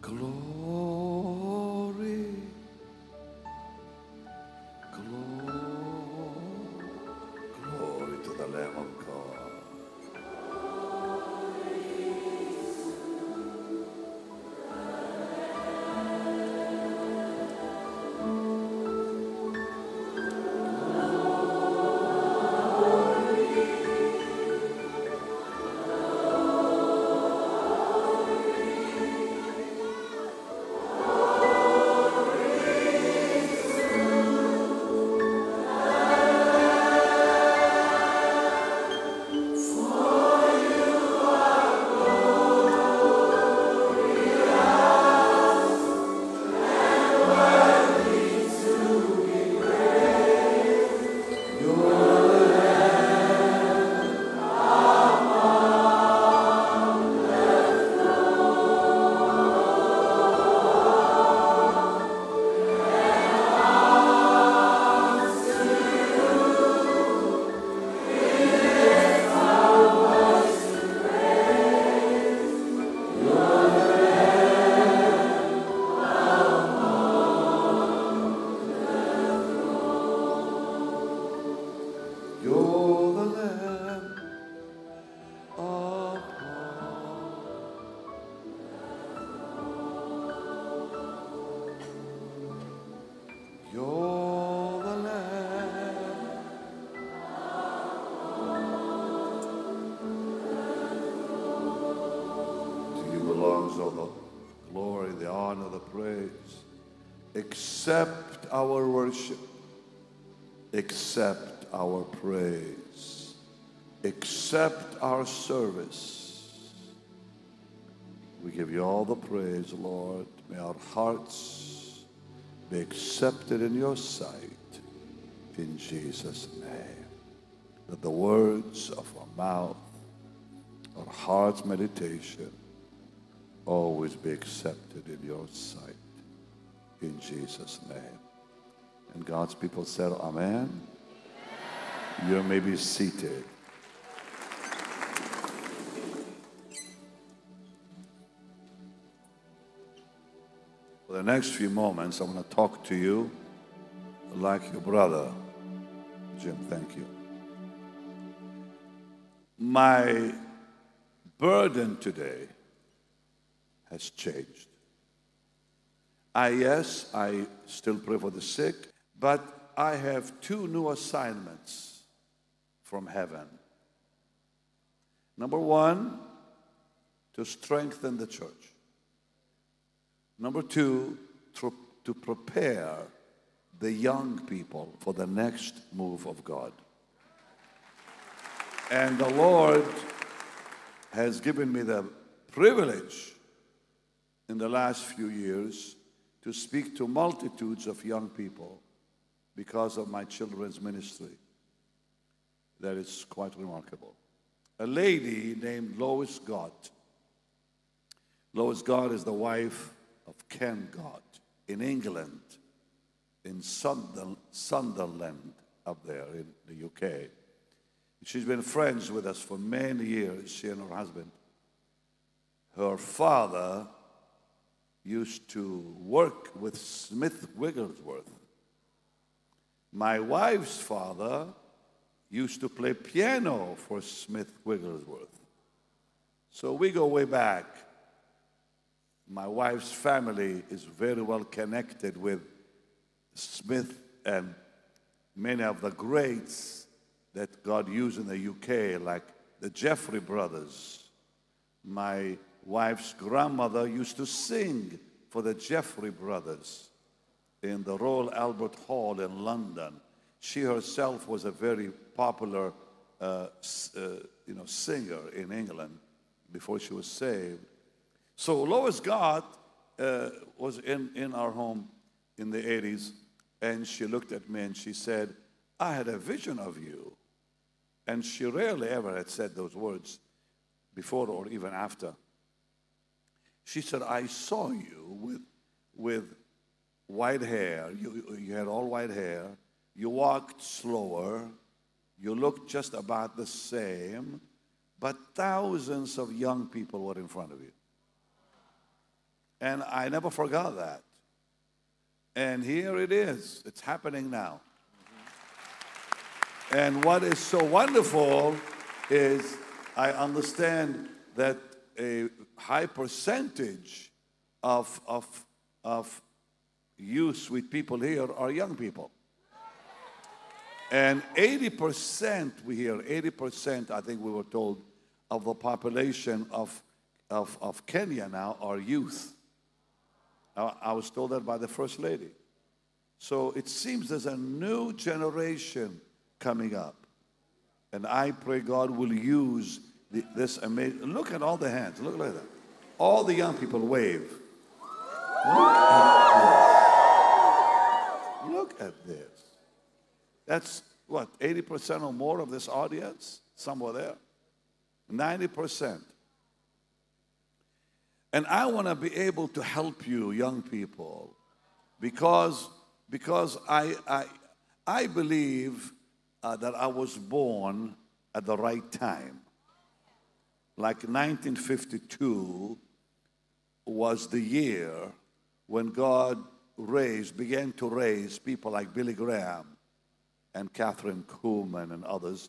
Glory, worship. Accept our praise. Accept our service. We give you all the praise, Lord. May our hearts be accepted in your sight. In Jesus' name. That the words of our mouth, our heart's meditation, always be accepted in your sight. In Jesus' name. And God's people said, Amen. You may be seated. For the next few moments, I'm going to talk to you like your brother. Jim, thank you. My burden today has changed. I, yes, I still pray for the sick, but I have two new assignments from heaven. Number one, to strengthen the church. Number two, to, to prepare the young people for the next move of God. And the Lord has given me the privilege in the last few years to speak to multitudes of young people because of my children's ministry. That is quite remarkable. A lady named Lois Gott. Lois Gott is the wife of Ken Gott in England, in Sunderland, up there in the UK. She's been friends with us for many years, she and her husband. Her father used to work with Smith Wigglesworth. My wife's father used to play piano for Smith Wigglesworth. So we go way back. My wife's family is very well connected with Smith and many of the greats that God used in the UK, like the Jeffrey brothers. My wife's grandmother used to sing for the Jeffrey brothers in the Royal Albert Hall in London. She herself was a very popular uh, uh, you know, singer in England before she was saved. So Lois Gott uh, was in, in our home in the 80s, and she looked at me and she said, I had a vision of you. And she rarely ever had said those words before or even after. She said, I saw you with, with white hair. You, you had all white hair. You walked slower. You looked just about the same. But thousands of young people were in front of you. And I never forgot that. And here it is, it's happening now. And what is so wonderful is I understand that a high percentage of, of, of youth with people here are young people. And 80% we hear, 80%, I think we were told, of the population of, of, of Kenya now are youth. I, was told that by the First Lady. So it seems there's a new generation coming up. And I pray God will use the, this amazing. Look at all the hands. Look like that. All the young people wave. Look at this. That's what, 80% or more of this audience? Somewhere there. 90%. And I want to be able to help you, young people, because, because I, I, I believe uh, that I was born at the right time. Like 1952 was the year when God raised, began to raise people like Billy Graham and Kathryn Kuhlman and others.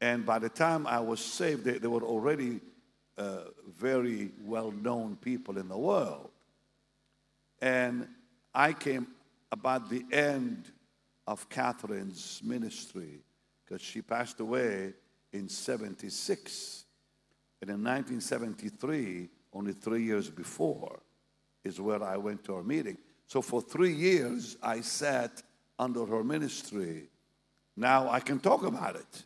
And by the time I was saved, they, they were already uh, very well known people in the world. And I came about the end of Kathryn's ministry because she passed away in 76. And in 1973, only three years before, is where I went to her meeting. So for three years, I sat under her ministry. Now I can talk about it.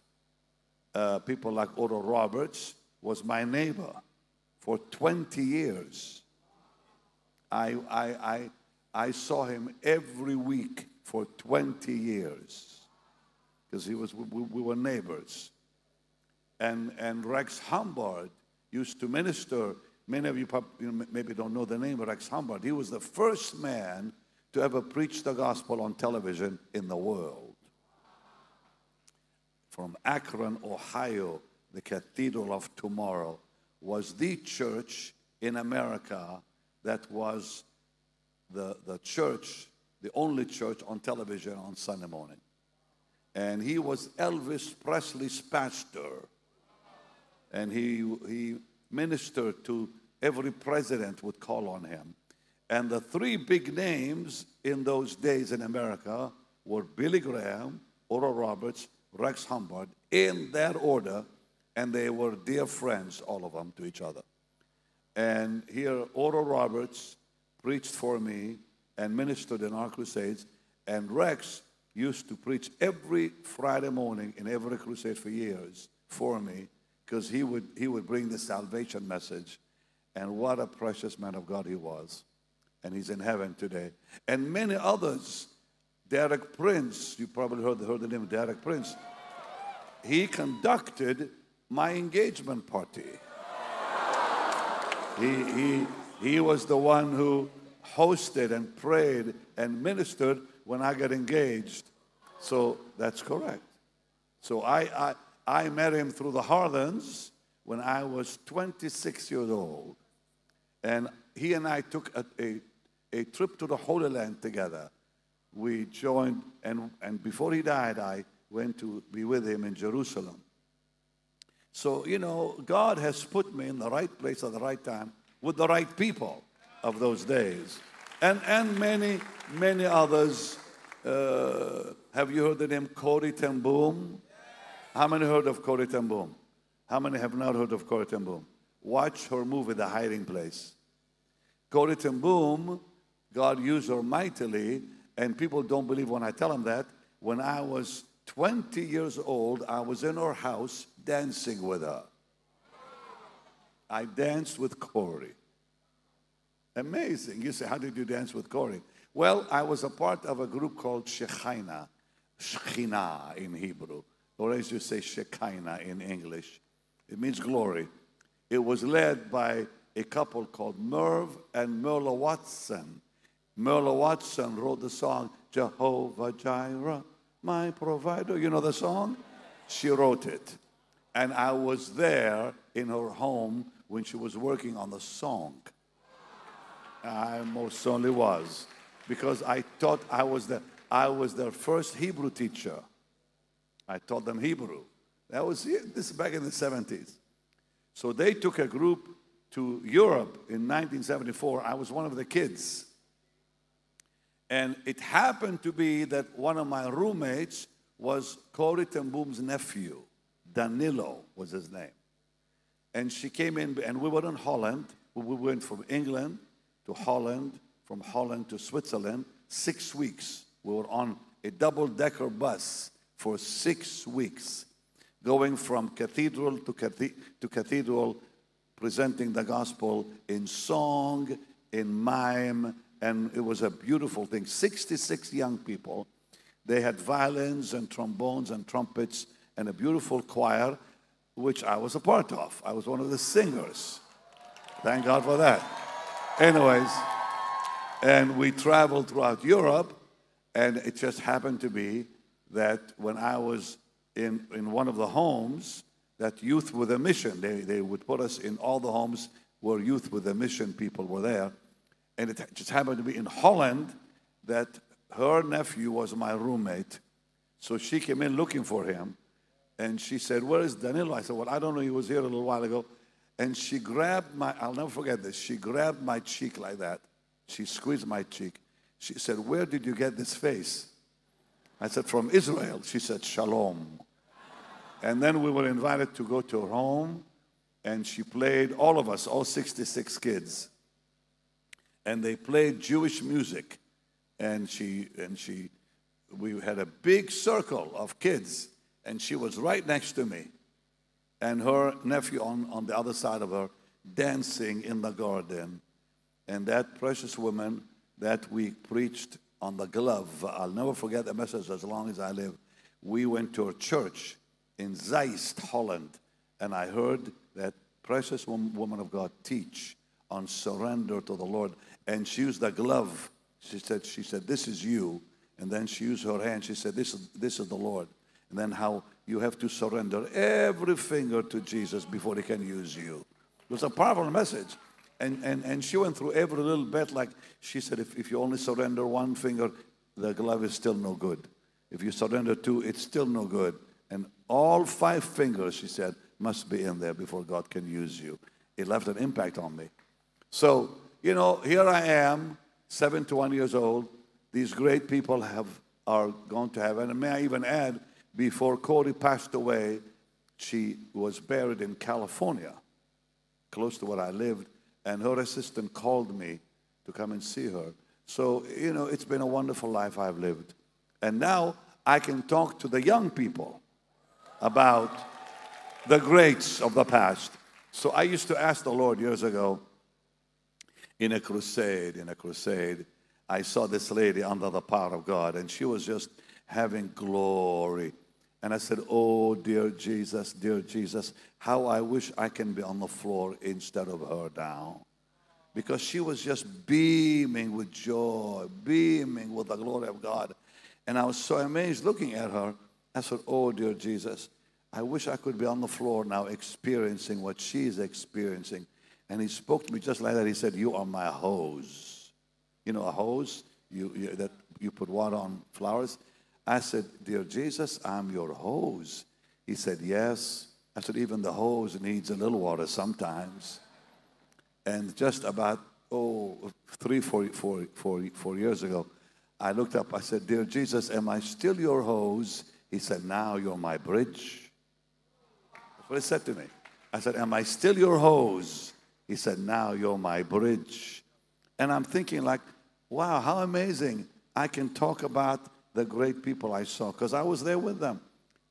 Uh, people like Oral Roberts was my neighbor for 20 years. I, I, I, I saw him every week for 20 years because he was we, we, were neighbors and and rex humbard used to minister many of you, you know, maybe don't know the name of rex humbard he was the first man to ever preach the gospel on television in the world from akron ohio the cathedral of tomorrow was the church in america that was the, the church the only church on television on Sunday morning. And he was Elvis Presley's pastor. And he, he ministered to every president would call on him. And the three big names in those days in America were Billy Graham, Oral Roberts, Rex Humbard, in that order. And they were dear friends, all of them, to each other. And here, Oral Roberts preached for me and ministered in our crusades. And Rex used to preach every Friday morning in every crusade for years for me because he would, he would bring the salvation message. And what a precious man of God he was. And he's in heaven today. And many others. Derek Prince, you probably heard, heard the name of Derek Prince. He conducted my engagement party. He, he, he was the one who hosted and prayed and ministered when I got engaged. So that's correct. So I, I, I met him through the Harlans when I was 26 years old. And he and I took a, a, a trip to the Holy Land together. We joined, and, and before he died, I went to be with him in Jerusalem. So, you know, God has put me in the right place at the right time with the right people of those days. And, and many, many others. Uh, have you heard the name Corrie ten Boom? How many heard of Corrie ten Boom? How many have not heard of Corrie ten Boom? Watch her movie, The Hiding Place. Corrie ten Boom, God used her mightily, and people don't believe when I tell them that. When I was 20 years old, I was in her house dancing with her. I danced with Corrie. Amazing. You say, how did you dance with Corrie? Well, I was a part of a group called Shekinah, Shekinah in Hebrew, or as you say Shekinah in English. It means glory. It was led by a couple called Merv and Merla Watson. Merla Watson wrote the song Jehovah Jireh, my provider. You know the song? She wrote it. And I was there in her home when she was working on the song. I most certainly was. Because I thought I was, the, I was their first Hebrew teacher. I taught them Hebrew. That was this is back in the 70s. So they took a group to Europe in 1974. I was one of the kids. And it happened to be that one of my roommates was Corrie ten nephew. Danilo was his name. And she came in, and we were in Holland. We went from England to Holland, from Holland to Switzerland, six weeks. We were on a double decker bus for six weeks, going from cathedral to, to cathedral, presenting the gospel in song, in mime, and it was a beautiful thing. 66 young people. They had violins and trombones and trumpets and a beautiful choir, which I was a part of. I was one of the singers. Thank God for that. Anyways, and we traveled throughout Europe, and it just happened to be that when I was in, in one of the homes, that youth with a mission, they, they would put us in all the homes where youth with a mission people were there. And it just happened to be in Holland that her nephew was my roommate. So she came in looking for him. And she said, Where is Danilo? I said, Well, I don't know. He was here a little while ago. And she grabbed my, I'll never forget this. She grabbed my cheek like that. She squeezed my cheek. She said, Where did you get this face? I said, From Israel. She said, Shalom. And then we were invited to go to her home. And she played, all of us, all 66 kids. And they played Jewish music. And she, and she, we had a big circle of kids and she was right next to me, and her nephew on, on the other side of her, dancing in the garden. And that precious woman that week preached on the glove. I'll never forget the message as long as I live. We went to a church in Zeist, Holland, and I heard that precious woman of God teach on surrender to the Lord. And she used the glove. She said, she said, this is you. And then she used her hand. She said, this is, this is the Lord and then how you have to surrender every finger to Jesus before he can use you. It was a powerful message. And, and, and she went through every little bit like she said, if, if you only surrender one finger, the glove is still no good. If you surrender two, it's still no good. And all five fingers, she said, must be in there before God can use you. It left an impact on me. So, you know, here I am, 71 years old. These great people have are going to heaven. And may I even add, before Corrie passed away, she was buried in California, close to where I lived, and her assistant called me to come and see her. So, you know, it's been a wonderful life I've lived. And now I can talk to the young people about the greats of the past. So I used to ask the Lord years ago in a crusade, in a crusade, I saw this lady under the power of God, and she was just having glory. And I said, Oh, dear Jesus, dear Jesus, how I wish I can be on the floor instead of her down. Because she was just beaming with joy, beaming with the glory of God. And I was so amazed looking at her. I said, Oh, dear Jesus, I wish I could be on the floor now experiencing what she's experiencing. And he spoke to me just like that. He said, You are my hose. You know, a hose you, you that you put water on flowers. I said, Dear Jesus, I'm your hose. He said, Yes. I said, Even the hose needs a little water sometimes. And just about, oh, three, four, four, four, four years ago, I looked up. I said, Dear Jesus, am I still your hose? He said, Now you're my bridge. That's what he said to me. I said, Am I still your hose? He said, Now you're my bridge. And I'm thinking, like, wow, how amazing. I can talk about the great people I saw, because I was there with them,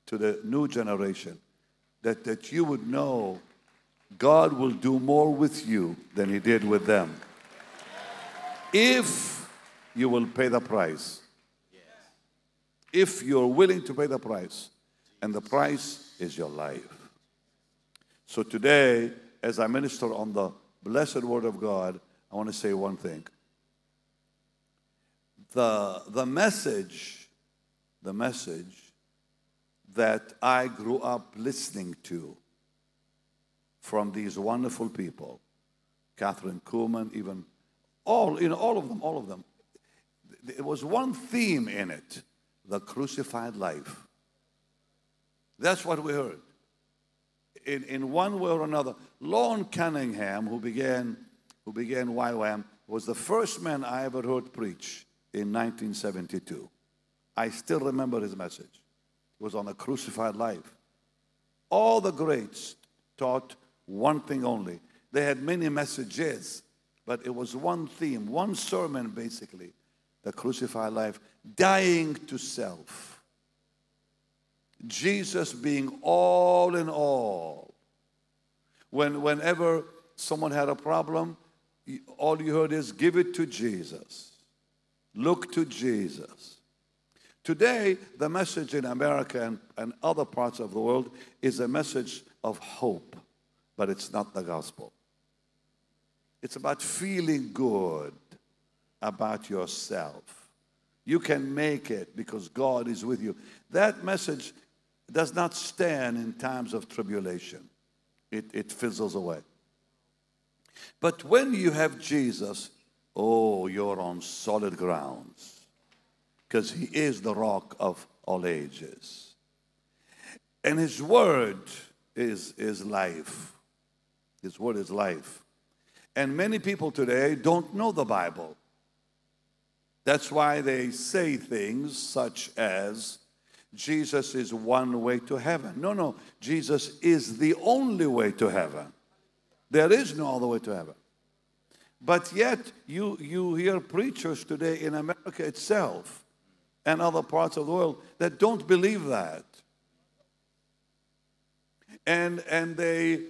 to the new generation, that, that you would know God will do more with you than He did with them. If you will pay the price. If you're willing to pay the price, and the price is your life. So today, as I minister on the blessed Word of God, I want to say one thing the, the message, the message that I grew up listening to from these wonderful people, Kathryn Kuhlman, even All, in all of them, all of them. There was one theme in it the crucified life. That's what we heard. In, in one way or another, Loren Cunningham, who began, who began YWAM, was the first man I ever heard preach in 1972. I still remember his message. It was on a crucified life. All the greats taught one thing only. They had many messages, but it was one theme, one sermon basically the crucified life, dying to self. Jesus being all in all. When, whenever someone had a problem, all you heard is give it to Jesus. Look to Jesus. Today, the message in America and, and other parts of the world is a message of hope, but it's not the gospel. It's about feeling good about yourself. You can make it because God is with you. That message does not stand in times of tribulation, it, it fizzles away. But when you have Jesus, oh, you're on solid grounds because He is the rock of all ages. And His word is, is life. His word is life. And many people today don't know the Bible. That's why they say things such as, Jesus is one way to heaven. No, no, Jesus is the only way to heaven. There is no other way to heaven. But yet, you, you hear preachers today in America itself and other parts of the world that don't believe that. And, and they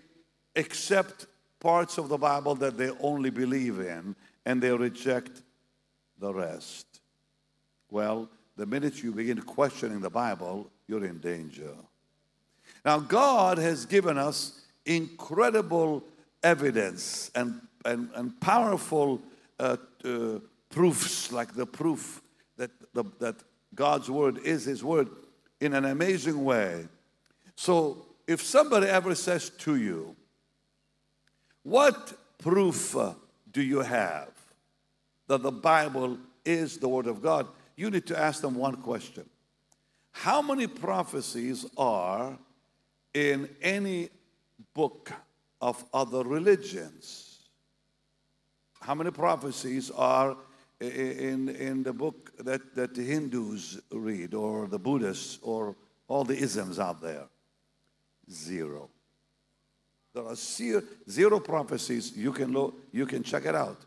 accept parts of the Bible that they only believe in, and they reject the rest. Well, the minute you begin questioning the Bible, you're in danger. Now, God has given us incredible evidence and, and, and powerful uh, uh, proofs, like the proof that, the, that God's word is His word, in an amazing way. So, if somebody ever says to you, What proof uh, do you have that the Bible is the Word of God, you need to ask them one question How many prophecies are in any book of other religions? How many prophecies are in, in the book that, that the Hindus read, or the Buddhists, or all the isms out there? Zero. There are zero, zero prophecies. You can, lo- you can check it out.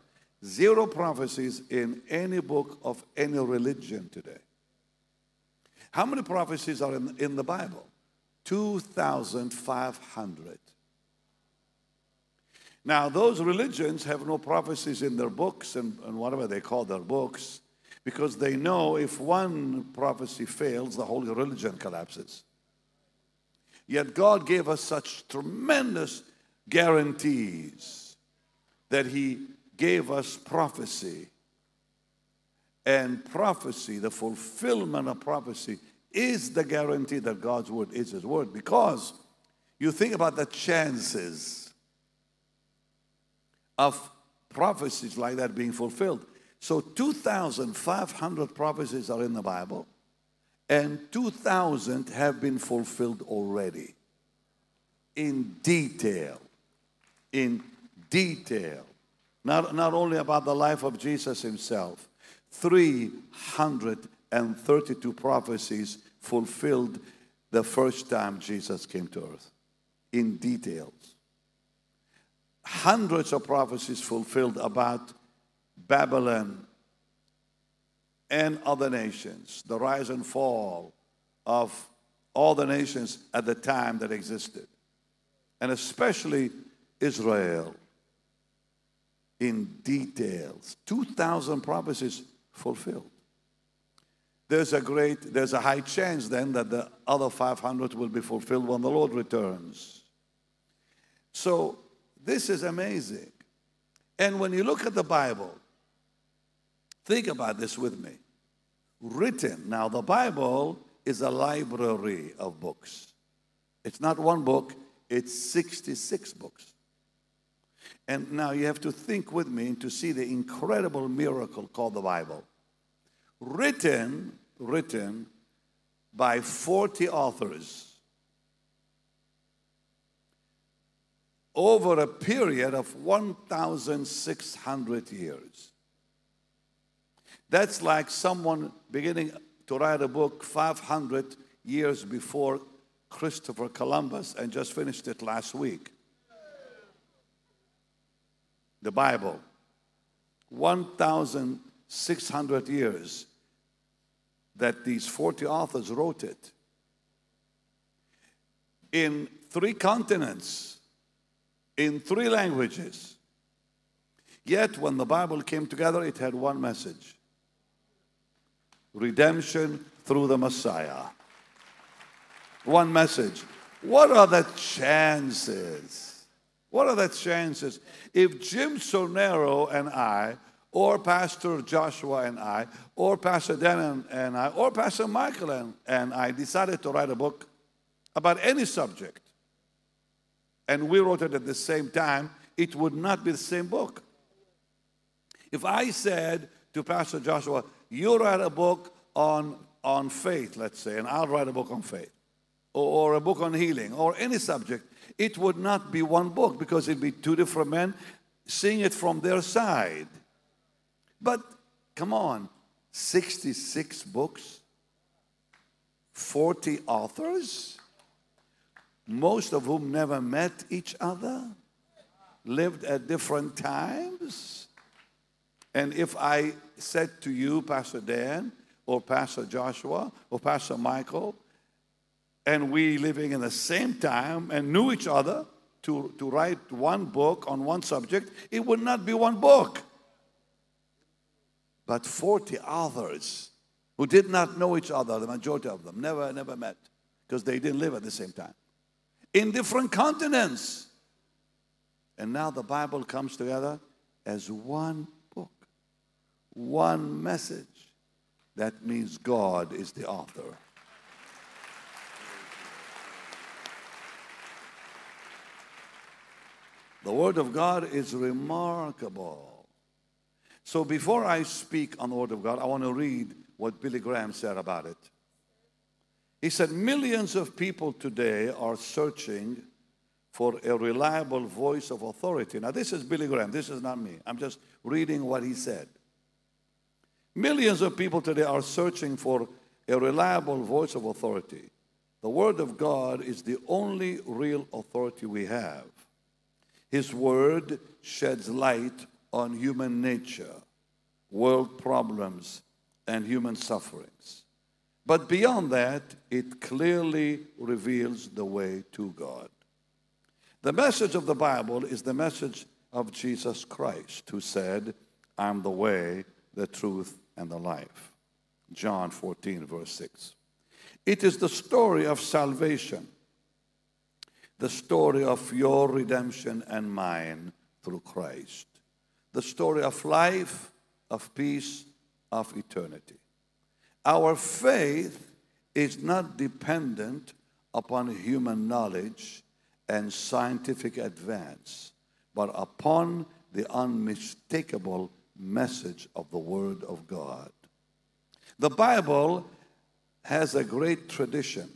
Zero prophecies in any book of any religion today. How many prophecies are in, in the Bible? 2,500. Now, those religions have no prophecies in their books and, and whatever they call their books because they know if one prophecy fails, the whole religion collapses. Yet God gave us such tremendous guarantees that He gave us prophecy. And prophecy, the fulfillment of prophecy, is the guarantee that God's word is His word. Because you think about the chances of prophecies like that being fulfilled. So 2,500 prophecies are in the Bible, and 2,000 have been fulfilled already in detail. In detail. Not, not only about the life of Jesus himself, 332 prophecies fulfilled the first time Jesus came to earth in details. Hundreds of prophecies fulfilled about Babylon and other nations, the rise and fall of all the nations at the time that existed, and especially Israel in details. 2,000 prophecies fulfilled. There's a great, there's a high chance then that the other 500 will be fulfilled when the Lord returns. So this is amazing. And when you look at the Bible, think about this with me. Written, now the Bible is a library of books. It's not one book, it's 66 books. And now you have to think with me to see the incredible miracle called the Bible. Written, written by 40 authors over a period of 1,600 years. That's like someone beginning to write a book 500 years before Christopher Columbus and just finished it last week. The Bible, 1,600 years that these 40 authors wrote it. In three continents, in three languages. Yet, when the Bible came together, it had one message redemption through the Messiah. One message. What are the chances? What are the chances if Jim Sornero and I, or Pastor Joshua and I, or Pastor Dan and I, or Pastor Michael and I decided to write a book about any subject, and we wrote it at the same time, it would not be the same book. If I said to Pastor Joshua, you write a book on, on faith, let's say, and I'll write a book on faith, or, or a book on healing, or any subject, it would not be one book because it'd be two different men seeing it from their side. But come on, 66 books, 40 authors, most of whom never met each other, lived at different times. And if I said to you, Pastor Dan, or Pastor Joshua, or Pastor Michael, and we living in the same time and knew each other to, to write one book on one subject, it would not be one book. But 40 others who did not know each other, the majority of them, never, never met because they didn't live at the same time. In different continents. And now the Bible comes together as one book, one message. That means God is the author. The Word of God is remarkable. So before I speak on the Word of God, I want to read what Billy Graham said about it. He said, Millions of people today are searching for a reliable voice of authority. Now, this is Billy Graham, this is not me. I'm just reading what he said. Millions of people today are searching for a reliable voice of authority. The Word of God is the only real authority we have. His Word sheds light on human nature, world problems, and human sufferings. But beyond that, it clearly reveals the way to God. The message of the Bible is the message of Jesus Christ, who said, I'm the way, the truth, and the life. John 14, verse 6. It is the story of salvation, the story of your redemption and mine through Christ, the story of life, of peace, of eternity. Our faith is not dependent upon human knowledge and scientific advance, but upon the unmistakable message of the Word of God. The Bible has a great tradition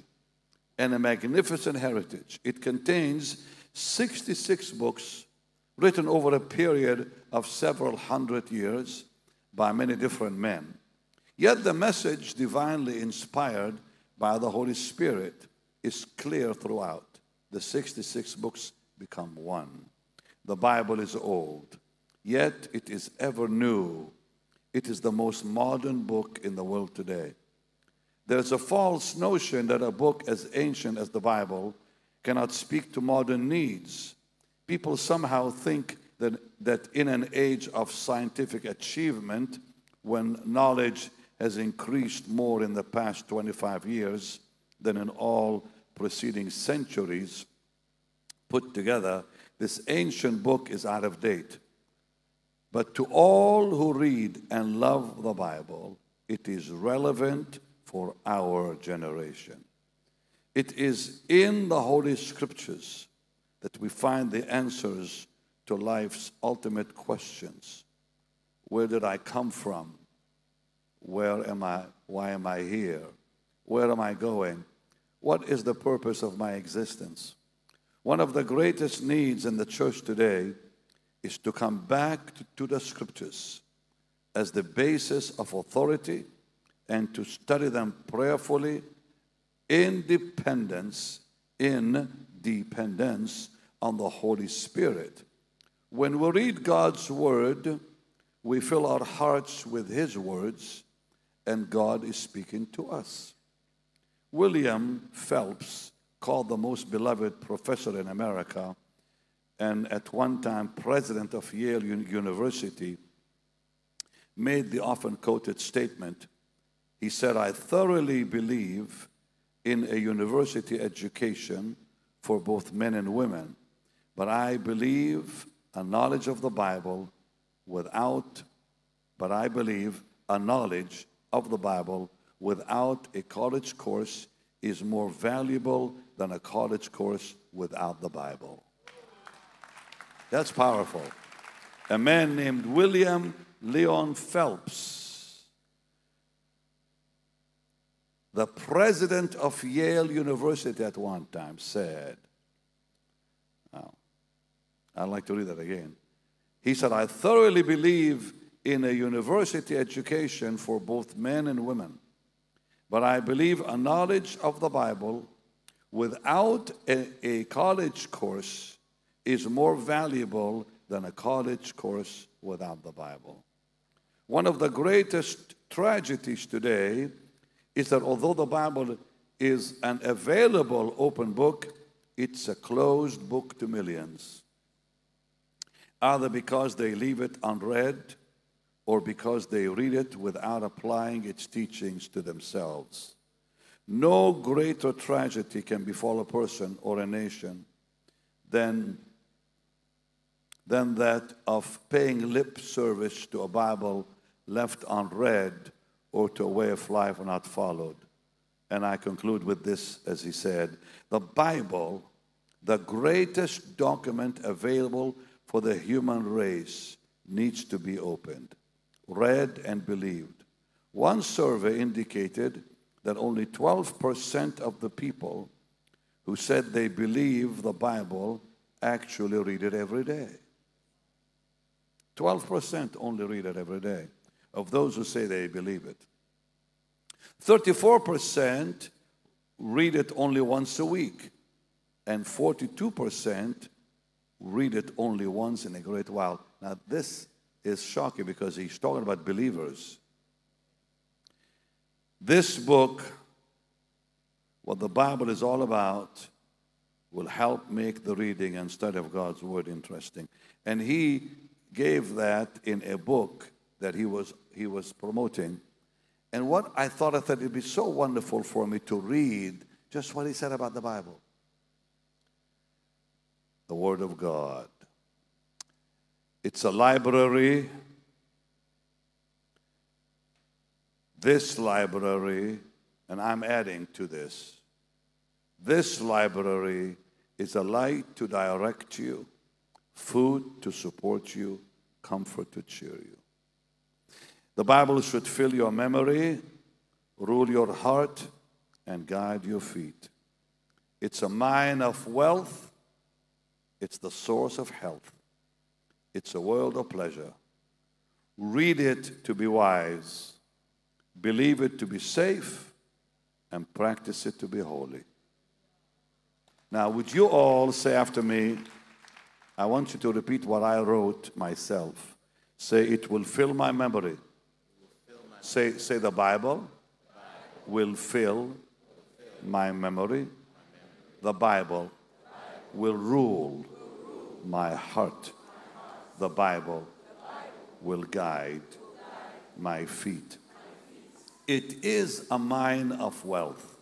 and a magnificent heritage. It contains 66 books written over a period of several hundred years by many different men. Yet the message divinely inspired by the Holy Spirit is clear throughout. The 66 books become one. The Bible is old, yet it is ever new. It is the most modern book in the world today. There's a false notion that a book as ancient as the Bible cannot speak to modern needs. People somehow think that, that in an age of scientific achievement, when knowledge has increased more in the past 25 years than in all preceding centuries put together, this ancient book is out of date. But to all who read and love the Bible, it is relevant for our generation. It is in the Holy Scriptures that we find the answers to life's ultimate questions. Where did I come from? Where am I? Why am I here? Where am I going? What is the purpose of my existence? One of the greatest needs in the church today is to come back to, the scriptures as the basis of authority and to study them prayerfully in dependence, in dependence on the Holy Spirit. When we read God's word, we fill our hearts with His words, and God is speaking to us. William Phelps, called the most beloved professor in America, and at one time president of Yale University, made the often quoted statement. He said, I thoroughly believe in a university education for both men and women, but I believe a knowledge of the Bible without, but I believe a knowledge of the Bible without a college course is more valuable than a college course without the Bible. That's powerful. A man named William Lyon Phelps, the president of Yale University at one time, said, now, I'd like to read that again. He said, I thoroughly believe in a university education for both men and women, but I believe a knowledge of the Bible without a, a college course is more valuable than a college course without the Bible. One of the greatest tragedies today is that although the Bible is an available open book, it's a closed book to millions. Either because they leave it unread or because they read it without applying its teachings to themselves. No greater tragedy can befall a person or a nation than, than that of paying lip service to a Bible left unread or to a way of life not followed. And I conclude with this as he said the Bible, the greatest document available for the human race, needs to be opened, read, and believed. One survey indicated that only 12% of the people who said they believe the Bible actually read it every day. 12% only read it every day of those who say they believe it. 34% read it only once a week, and 42% read it only once in a great while. Now, this is shocking because he's talking about believers. This book, what the Bible is all about, will help make the reading and study of God's Word interesting. And he gave that in a book that he was, he was promoting. And what I thought, I thought it'd be so wonderful for me to read just what he said about the Bible. The Word of God. It's a library This library, and I'm adding to this, this library is a light to direct you, food to support you, comfort to cheer you. The Bible should fill your memory, rule your heart, and guide your feet. It's a mine of wealth, it's the source of health, it's a world of pleasure. Read it to be wise believe it to be safe, and practice it to be holy. Now, would you all say after me, I want you to repeat what I wrote myself. Say, it will fill my memory. Say, say the Bible will fill my memory. The Bible will rule my heart. The Bible will guide my feet. It is a mine of wealth,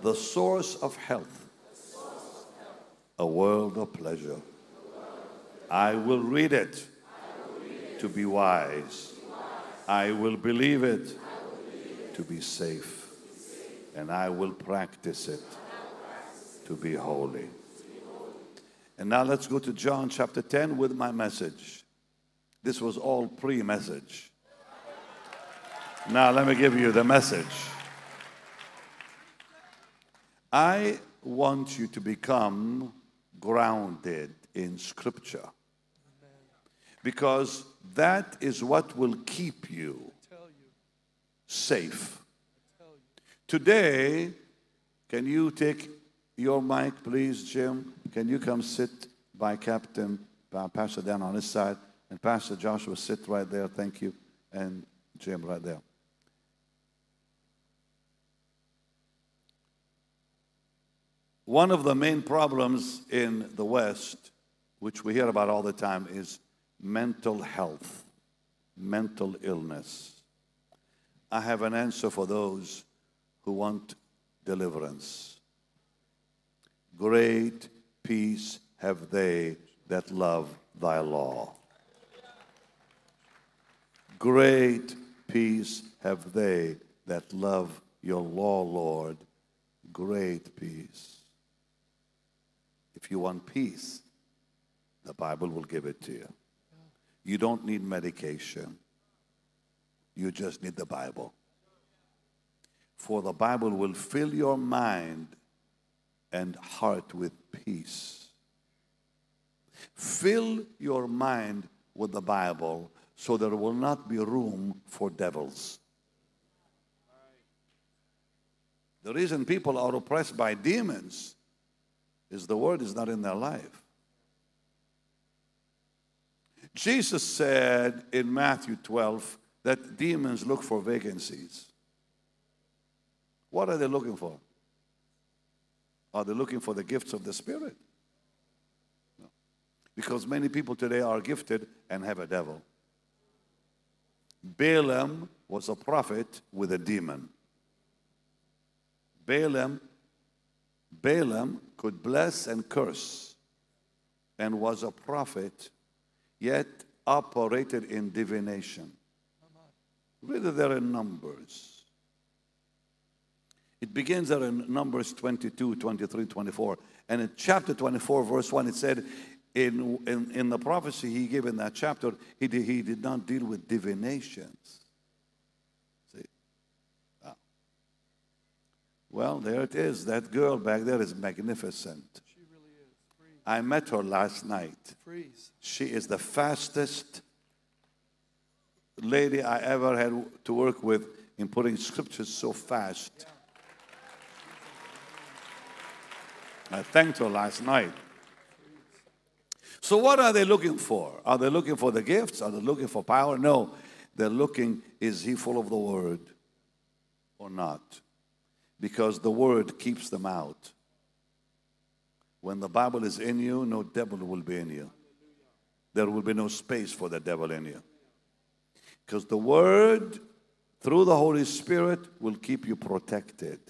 the source of health, a world of pleasure. I will read it to be wise. I will believe it to be safe. And I will practice it to be holy. And now let's go to John chapter 10 with my message. This was all pre message. Now let me give you the message. I want you to become grounded in Scripture because that is what will keep you safe. Today, can you take your mic, please, Jim? Can you come sit by Captain uh, Pastor Dan on his side? And Pastor Joshua, sit right there. Thank you. And Jim, right there. One of the main problems in the West, which we hear about all the time, is mental health, mental illness. I have an answer for those who want deliverance. Great peace have they that love thy law. Great peace have they that love your law, Lord. Great peace. If you want peace, the Bible will give it to you. You don't need medication. You just need the Bible. For the Bible will fill your mind and heart with peace. Fill your mind with the Bible so there will not be room for devils. The reason people are oppressed by demons is the word is not in their life. Jesus said in Matthew 12 that demons look for vacancies. What are they looking for? Are they looking for the gifts of the Spirit? No. Because many people today are gifted and have a devil. Balaam was a prophet with a demon. Balaam, Balaam could bless and curse and was a prophet, yet operated in divination. Read it there in Numbers. It begins there in Numbers 22, 23, 24. And in chapter 24, verse 1, it said, in, in, in the prophecy he gave in that chapter, he did, he did not deal with divinations. See? Ah. Well, there it is. That girl back there is magnificent. She really is. Freeze. I met her last night. Freeze. She is the fastest lady I ever had to work with in putting scriptures so fast. I thanked her last night. So, what are they looking for? Are they looking for the gifts? Are they looking for power? No. They're looking, is he full of the word or not? Because the word keeps them out. When the Bible is in you, no devil will be in you. There will be no space for the devil in you. Because the word, through the Holy Spirit, will keep you protected.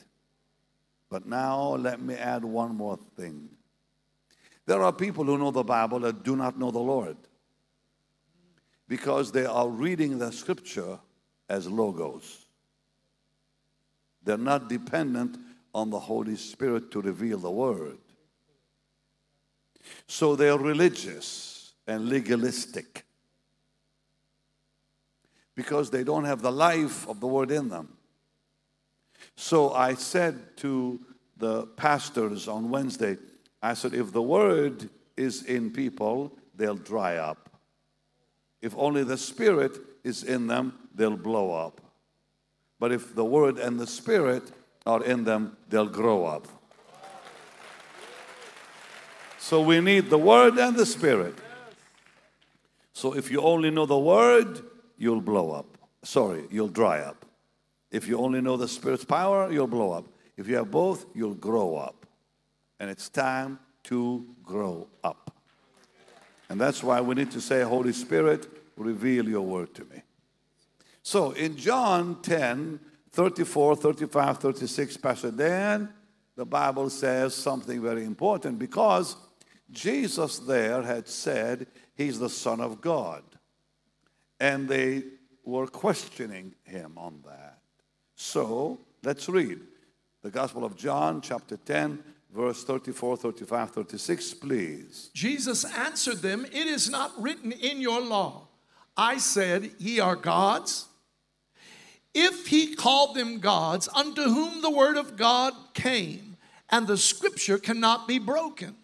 But now let me add one more thing. There are people who know the Bible that do not know the Lord because they are reading the scripture as logos. They're not dependent on the Holy Spirit to reveal the word. So they're religious and legalistic because they don't have the life of the word in them. So I said to the pastors on Wednesday, I said, if the word is in people, they'll dry up. If only the spirit is in them, they'll blow up. But if the word and the spirit are in them, they'll grow up. So we need the word and the spirit. So if you only know the word, you'll blow up. Sorry, you'll dry up. If you only know the Spirit's power, you'll blow up. If you have both, you'll grow up. And it's time to grow up. And that's why we need to say, Holy Spirit, reveal your word to me. So in John 10, 34, 35, 36, Pastor Dan, the Bible says something very important because Jesus there had said he's the Son of God. And they were questioning him on that. So let's read the Gospel of John, chapter 10, verse 34, 35, 36, please. Jesus answered them, It is not written in your law. I said, Ye are gods. If he called them gods, unto whom the word of God came, and the scripture cannot be broken.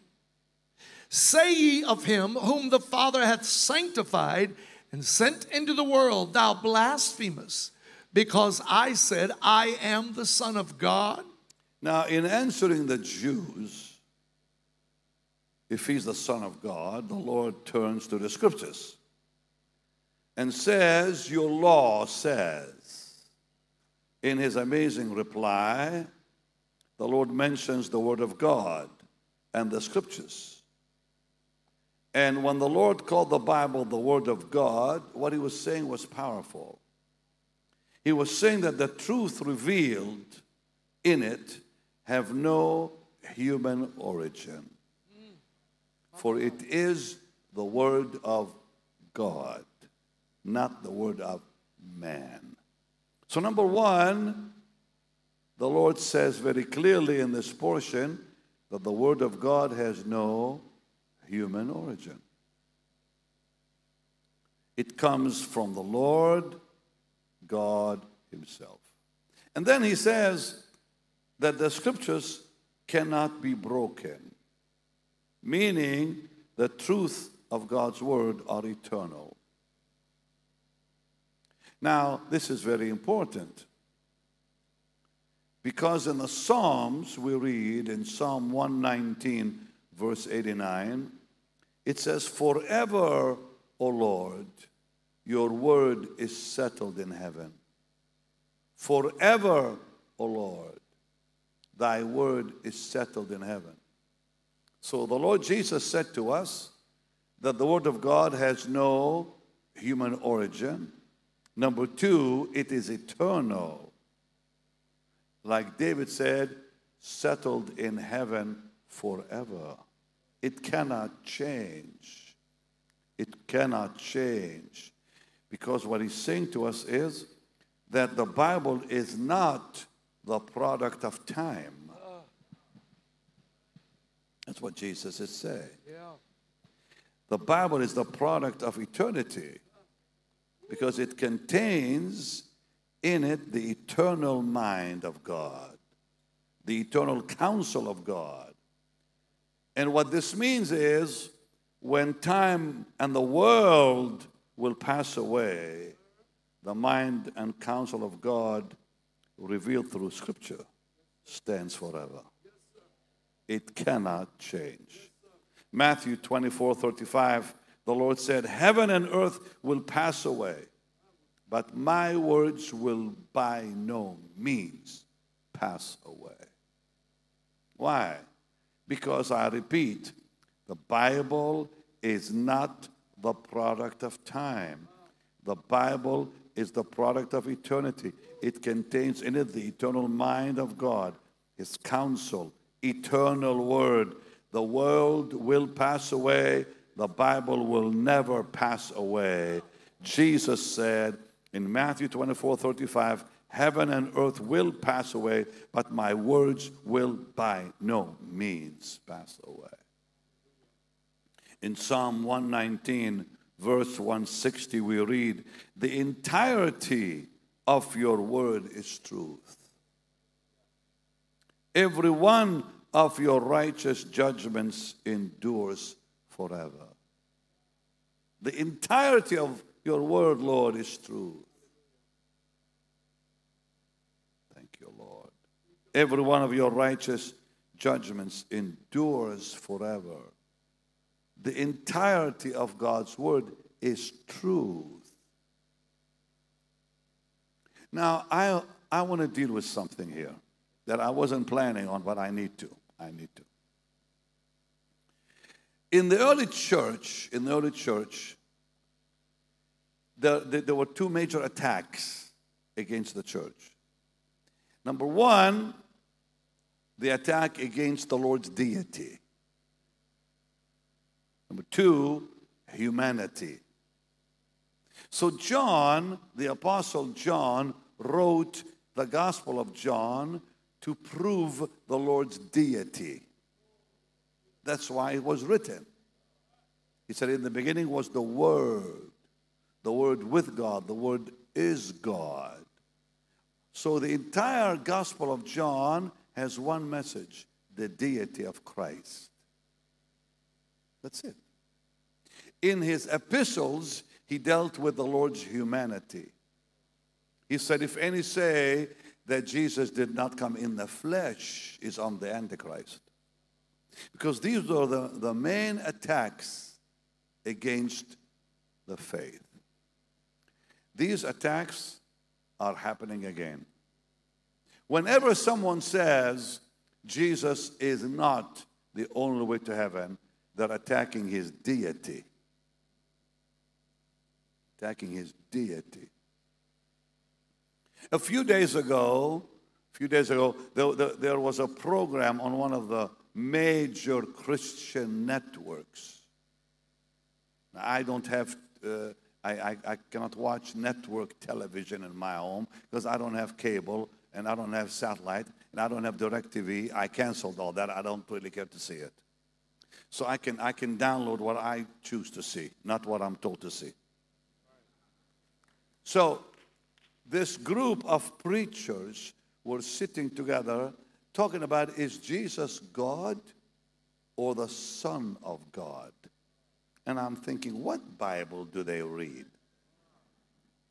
Say ye of him whom the Father hath sanctified and sent into the world, thou blasphemous, because I said, I am the Son of God. Now, in answering the Jews, if he's the Son of God, the Lord turns to the scriptures and says, Your law says. In his amazing reply, the Lord mentions the Word of God and the scriptures. And when the Lord called the Bible the Word of God, what he was saying was powerful. He was saying that the truth revealed in it have no human origin. For it is the Word of God, not the Word of man. So, number one, the Lord says very clearly in this portion that the Word of God has no human origin. It comes from the Lord God Himself. And then He says that the scriptures cannot be broken, meaning the truth of God's Word are eternal. Now, this is very important because in the Psalms we read in Psalm 119, verse 89, it says, Forever, O Lord, your word is settled in heaven. Forever, O Lord, thy word is settled in heaven. So the Lord Jesus said to us that the word of God has no human origin. Number two, it is eternal. Like David said, settled in heaven forever. It cannot change. It cannot change. Because what he's saying to us is that the Bible is not the product of time. That's what Jesus is saying. The Bible is the product of eternity because it contains in it the eternal mind of God, the eternal counsel of God. And what this means is when time and the world will pass away, the mind and counsel of God revealed through Scripture stands forever. It cannot change. Matthew 24 35 the Lord said, Heaven and earth will pass away, but my words will by no means pass away. Why? Because I repeat, the Bible is not the product of time. The Bible is the product of eternity. It contains in it the eternal mind of God, His counsel, eternal word. The world will pass away, the Bible will never pass away. Jesus said in Matthew 24 35, Heaven and earth will pass away, but my words will by no means pass away. In Psalm 119, verse 160, we read, The entirety of your word is truth. Every one of your righteous judgments endures forever. The entirety of your word, Lord, is truth. Thank you, Lord. Every one of your righteous judgments endures forever. The entirety of God's word is truth. Now, I, I want to deal with something here that I wasn't planning on, but I need to. I need to. In the early church, in the early church, there, there, there were two major attacks against the church. Number one, the attack against the Lord's deity. Number two, humanity. So, John, the Apostle John, wrote the Gospel of John to prove the Lord's deity. That's why it was written. He said, In the beginning was the Word, the Word with God, the Word is God. So the entire Gospel of John has one message the deity of Christ. That's it. In his epistles, he dealt with the Lord's humanity. He said, If any say that Jesus did not come in the flesh, is on the Antichrist. Because these are the, the main attacks against the faith. These attacks are happening again. Whenever someone says Jesus is not the only way to heaven, they're attacking his deity. Attacking his deity. A few days ago, a few days ago, there, there, there was a program on one of the major Christian networks. Now, I don't have, uh, I, I, I cannot watch network television in my home because I don't have cable and I don't have satellite and I don't have DirecTV. I canceled all that. I don't really care to see it. So I can, I can download what I choose to see, not what I'm told to see. So this group of preachers were sitting together talking about is Jesus God or the Son of God? And I'm thinking, what Bible do they read?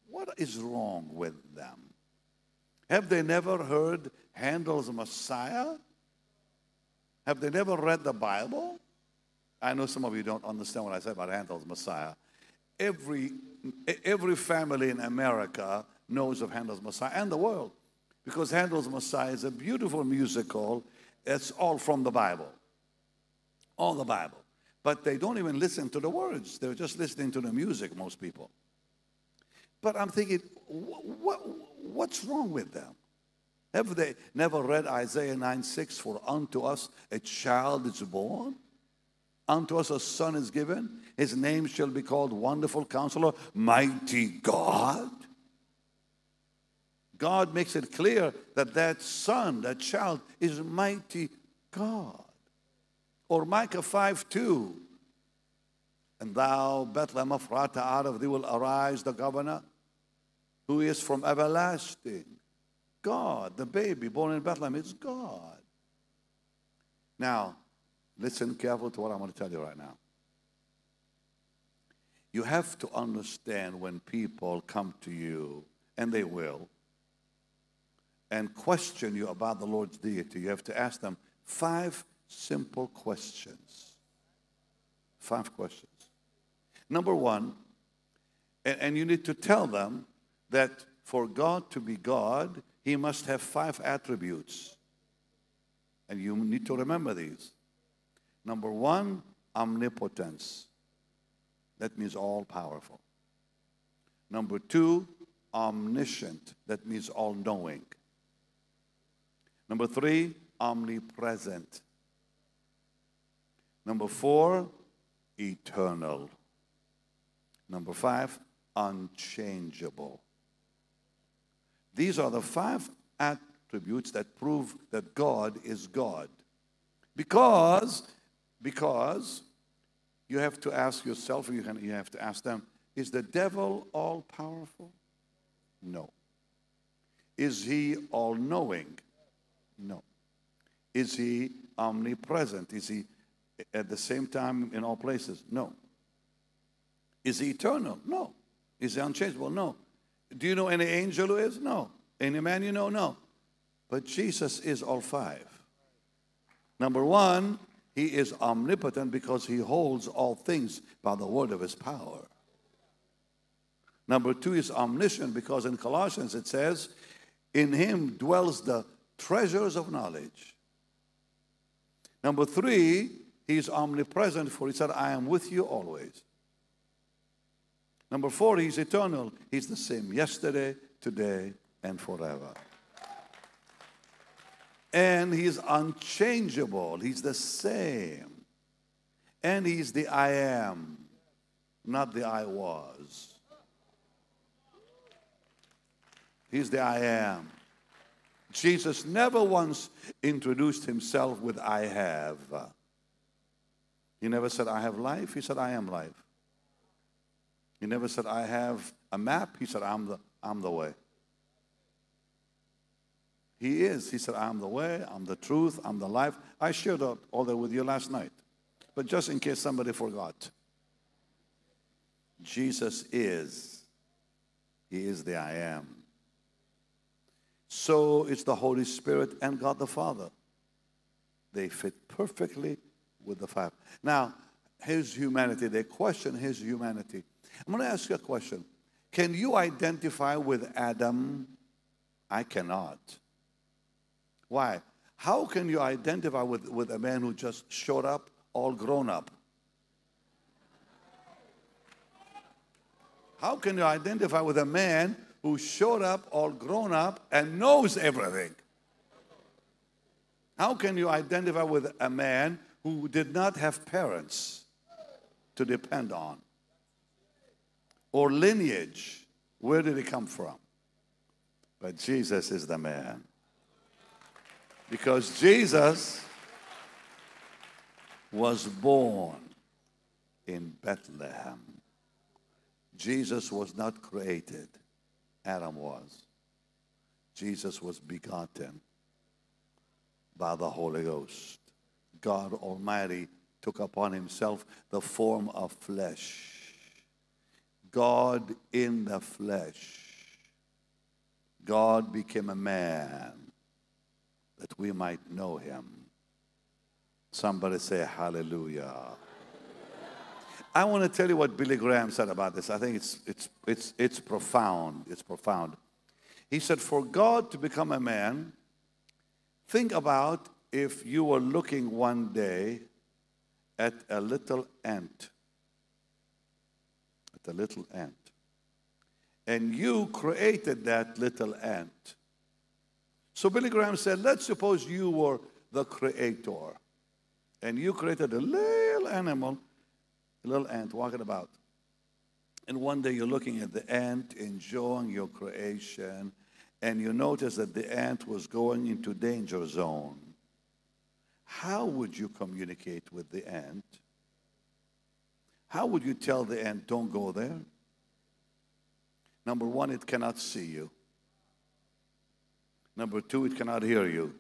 What is wrong with them? Have they never heard Handel's Messiah? Have they never read the Bible? I know some of you don't understand what I said about Handel's Messiah. Every, every family in America knows of Handel's Messiah and the world because Handel's Messiah is a beautiful musical. It's all from the Bible. All the Bible. But they don't even listen to the words. They're just listening to the music, most people. But I'm thinking, what, what's wrong with them? Have they never read Isaiah 9 6? For unto us a child is born, unto us a son is given. His name shall be called Wonderful Counselor, Mighty God. God makes it clear that that son, that child, is mighty God. Or Micah 5 2. And thou, Bethlehem Ephratah, out of thee will arise the governor, who is from everlasting. God, the baby born in Bethlehem, is God. Now, listen careful to what I'm going to tell you right now. You have to understand when people come to you, and they will, and question you about the Lord's deity, you have to ask them five simple questions. Five questions. Number one, and, and you need to tell them that for God to be God, he must have five attributes. And you need to remember these. Number one, omnipotence. That means all powerful. Number two, omniscient. That means all knowing. Number three, omnipresent. Number four, eternal. Number five, unchangeable. These are the five attributes that prove that God is God. Because, because you have to ask yourself, you, can, you have to ask them, is the devil all powerful? No. Is he all knowing? No. Is he omnipresent? Is he at the same time in all places? No. Is he eternal? No. Is he unchangeable? No. Do you know any angel who is? No. Any man you know? No. But Jesus is all five. Number one, he is omnipotent because he holds all things by the word of his power. Number two is omniscient because in Colossians it says, In him dwells the treasures of knowledge. Number three, he's omnipresent, for he said, I am with you always. Number four, he's eternal. He's the same yesterday, today, and forever. And he's unchangeable. He's the same. And he's the I am, not the I was. He's the I am. Jesus never once introduced himself with I have. He never said, I have life. He said, I am life. He never said, I have a map. He said, I'm the, I'm the way. He is. He said, I'm the way, I'm the truth, I'm the life. I shared all that with you last night. But just in case somebody forgot, Jesus is. He is the I am. So it's the Holy Spirit and God the Father. They fit perfectly with the five. Now, his humanity, they question his humanity. I'm going to ask you a question. Can you identify with Adam? I cannot. Why? How can you identify with, with a man who just showed up all grown up? How can you identify with a man who showed up all grown up and knows everything? How can you identify with a man who did not have parents to depend on? Or lineage? Where did he come from? But Jesus is the man. Because Jesus was born in Bethlehem. Jesus was not created, Adam was. Jesus was begotten by the Holy Ghost. God Almighty took upon himself the form of flesh. God in the flesh. God became a man that we might know him. Somebody say hallelujah. I want to tell you what Billy Graham said about this. I think it's, it's, it's, it's profound. It's profound. He said, For God to become a man, think about if you were looking one day at a little ant, at a little ant, and you created that little ant. So Billy Graham said, let's suppose you were the creator, and you created a little animal, a little ant walking about. And one day you're looking at the ant, enjoying your creation, and you notice that the ant was going into danger zone how would you communicate with the ant? How would you tell the ant, don't go there? Number one, it cannot see you. Number two, it cannot hear you.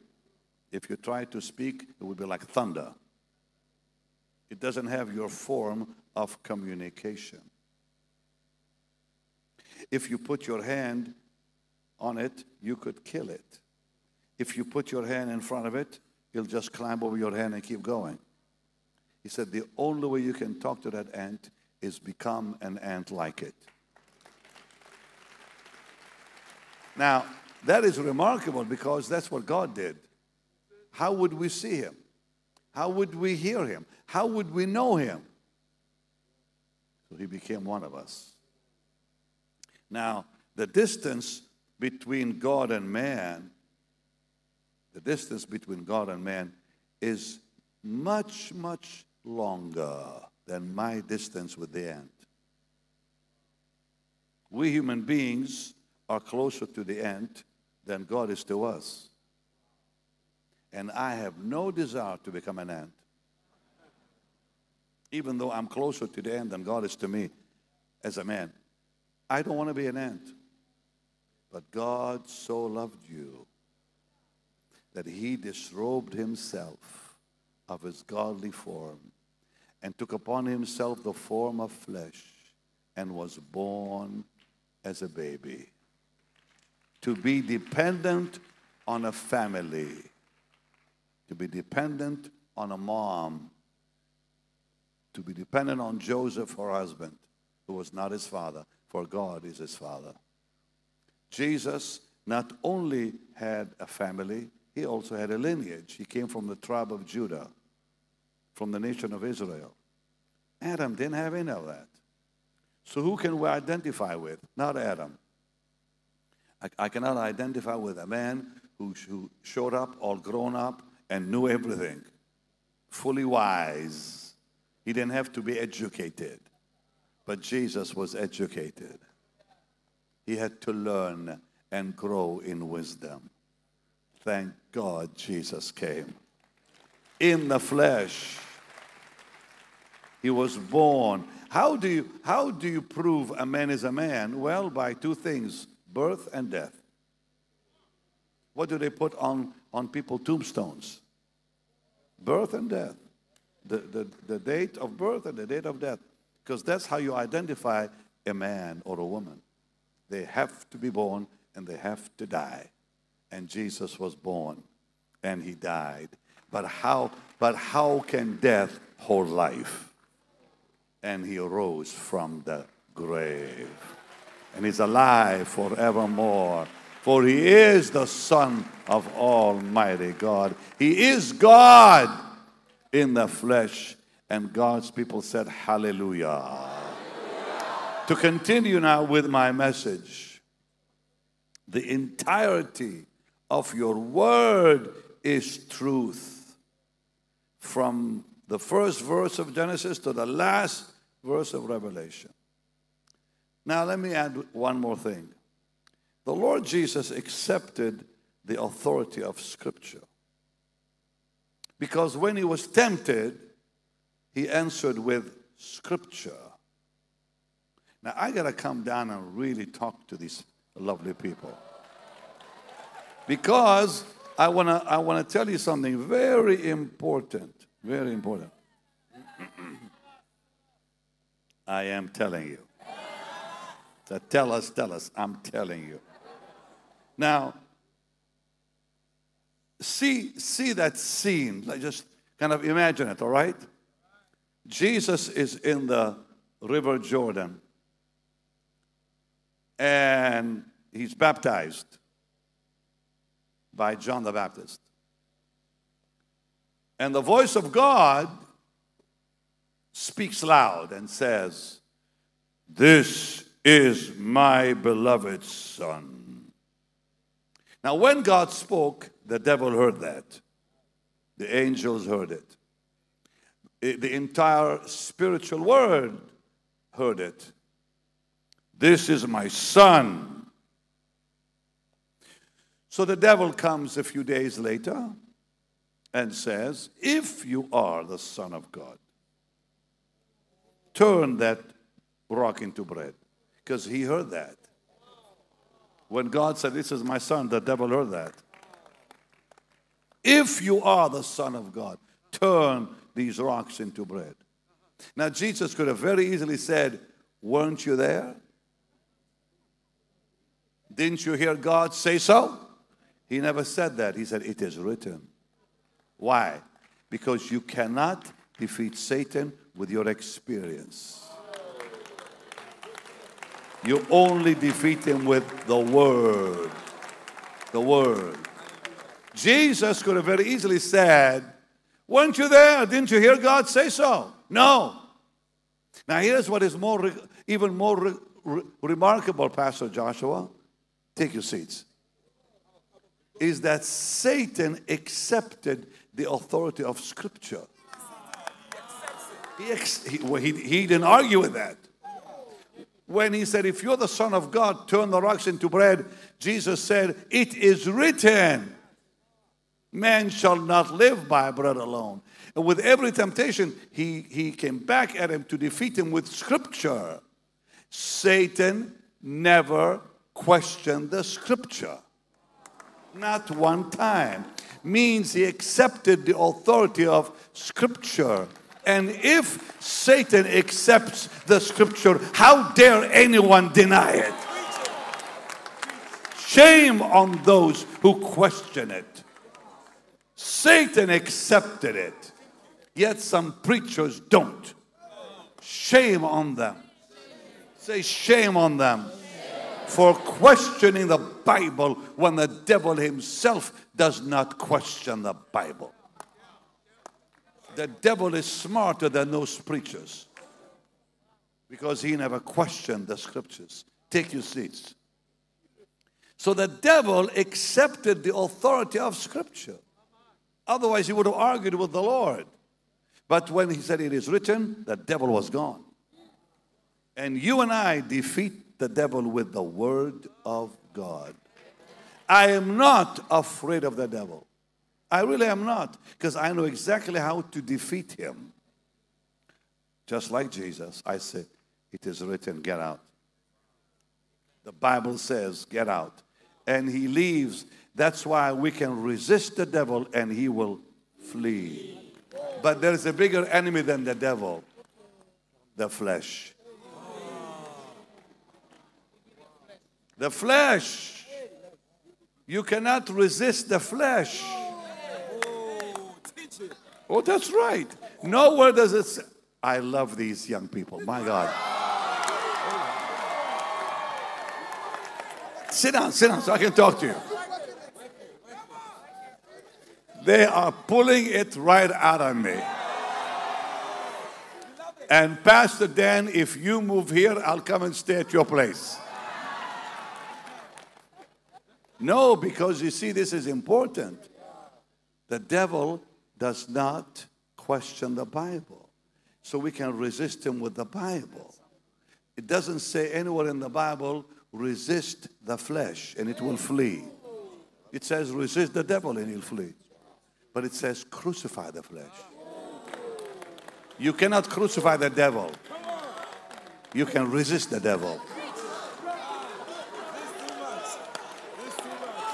If you try to speak, it will be like thunder. It doesn't have your form of communication. If you put your hand on it, you could kill it. If you put your hand in front of it, it'll just climb over your hand and keep going. He said, The only way you can talk to that ant is become an ant like it. Now, that is remarkable because that's what God did. How would we see him? How would we hear him? How would we know him? So he became one of us. Now, the distance between God and man the distance between God and man is much, much longer than my distance with the ant. We human beings are closer to the ant than God is to us. And I have no desire to become an ant. Even though I'm closer to the ant than God is to me as a man. I don't want to be an ant. But God so loved you that he disrobed himself of his godly form and took upon himself the form of flesh and was born as a baby. To be dependent on a family, to be dependent on a mom, to be dependent on Joseph, her husband, who was not his father, for God is his father. Jesus not only had a family, he also had a lineage. He came from the tribe of Judah, from the nation of Israel. Adam didn't have any of that. So who can we identify with? Not Adam. I, I cannot identify with a man who, who showed up all grown up and knew everything, fully wise. He didn't have to be educated, but Jesus was educated. He had to learn and grow in wisdom. Thank God Jesus came in the flesh. He was born. How do you, how do you prove a man is a man? Well, by two things birth and death. What do they put on, on people tombstones? Birth and death. The, the, the date of birth and the date of death. Because that's how you identify a man or a woman. They have to be born and they have to die. And Jesus was born and he died. But how, but how can death hold life? And he arose from the grave. And he's alive forevermore. For he is the Son of Almighty God. He is God in the flesh. And God's people said, Hallelujah. Hallelujah. To continue now with my message, the entirety of your word is truth. From the first verse of Genesis to the last verse of Revelation. Now, let me add one more thing. The Lord Jesus accepted the authority of Scripture. Because when he was tempted, he answered with Scripture. Now, I got to come down and really talk to these lovely people. Because I want to I wanna tell you something very important. Very important. I am telling you. So tell us, tell us, I'm telling you. Now, see, see that scene. Like just kind of imagine it, all right? Jesus is in the River Jordan and he's baptized by John the Baptist. And the voice of God speaks loud and says, This is my beloved Son. Now, when God spoke, the devil heard that. The angels heard it. The entire spiritual world heard it. This is my Son so the devil comes a few days later and says, If you are the Son of God, turn that rock into bread. Because he heard that. When God said, This is my son, the devil heard that. If you are the Son of God, turn these rocks into bread. Now, Jesus could have very easily said, Weren't you there? Didn't you hear God say so? He never said that. He said, It is written. Why? Because you cannot defeat Satan with your experience. You only defeat him with the Word. The Word. Jesus could have very easily said, Weren't you there? Didn't you hear God say so? No. Now, here's what is more, even more re- re- remarkable, Pastor Joshua. Take your seats is that Satan accepted the authority of Scripture. He, he, he, he didn't argue with that. When he said, If you're the Son of God, turn the rocks into bread, Jesus said, It is written, Man shall not live by bread alone. And with every temptation, he, he came back at him to defeat him with Scripture. Satan never questioned the Scripture not one time, means he accepted the authority of Scripture. And if Satan accepts the Scripture, how dare anyone deny it? Shame on those who question it. Satan accepted it, yet some preachers don't. Shame on them. Say, shame on them for questioning the Bible when the devil himself does not question the Bible. The devil is smarter than those preachers because he never questioned the scriptures. Take your seats. So the devil accepted the authority of scripture. Otherwise, he would have argued with the Lord. But when he said it is written, the devil was gone. And you and I defeat the devil with the word of God. I am not afraid of the devil. I really am not, because I know exactly how to defeat him. just like Jesus, I said, It is written, get out. The Bible says, get out. And he leaves. That's why we can resist the devil and he will flee. But there is a bigger enemy than the devil the flesh. The flesh. You cannot resist the flesh. Oh, that's right. Nowhere does it say. I love these young people. My God. Sit down, sit down so I can talk to you. They are pulling it right out of me. And Pastor Dan, if you move here, I'll come and stay at your place. No, because you see, this is important. The devil does not question the Bible. So we can resist him with the Bible. It doesn't say anywhere in the Bible, resist the flesh and it will flee. It says, resist the devil and he'll flee. But it says, crucify the flesh. You cannot crucify the devil. You can resist the devil.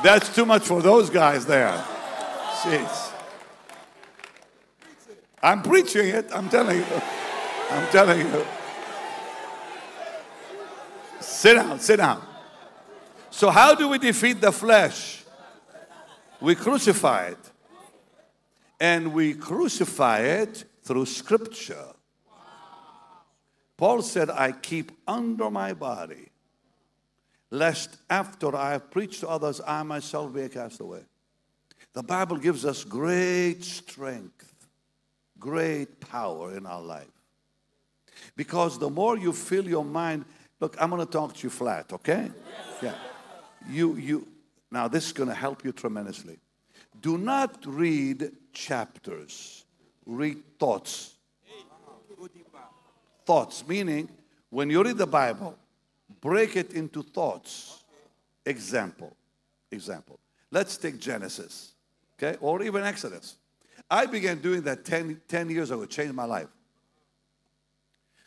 That's too much for those guys there. Jeez. I'm preaching it, I'm telling you. I'm telling you. Sit down, sit down. So, how do we defeat the flesh? We crucify it. And we crucify it through scripture. Paul said, I keep under my body, lest after I have preached to others, I myself be a castaway. The Bible gives us great strength, great power in our life. Because the more you fill your mind, look, I'm going to talk to you flat, okay? Yeah. You, you, now this is going to help you tremendously. Do not read chapters read thoughts. Thoughts, meaning when you read the Bible, break it into thoughts. Example. Example. Let's take Genesis, okay, or even Exodus. I began doing that 10, 10 years ago, it changed my life.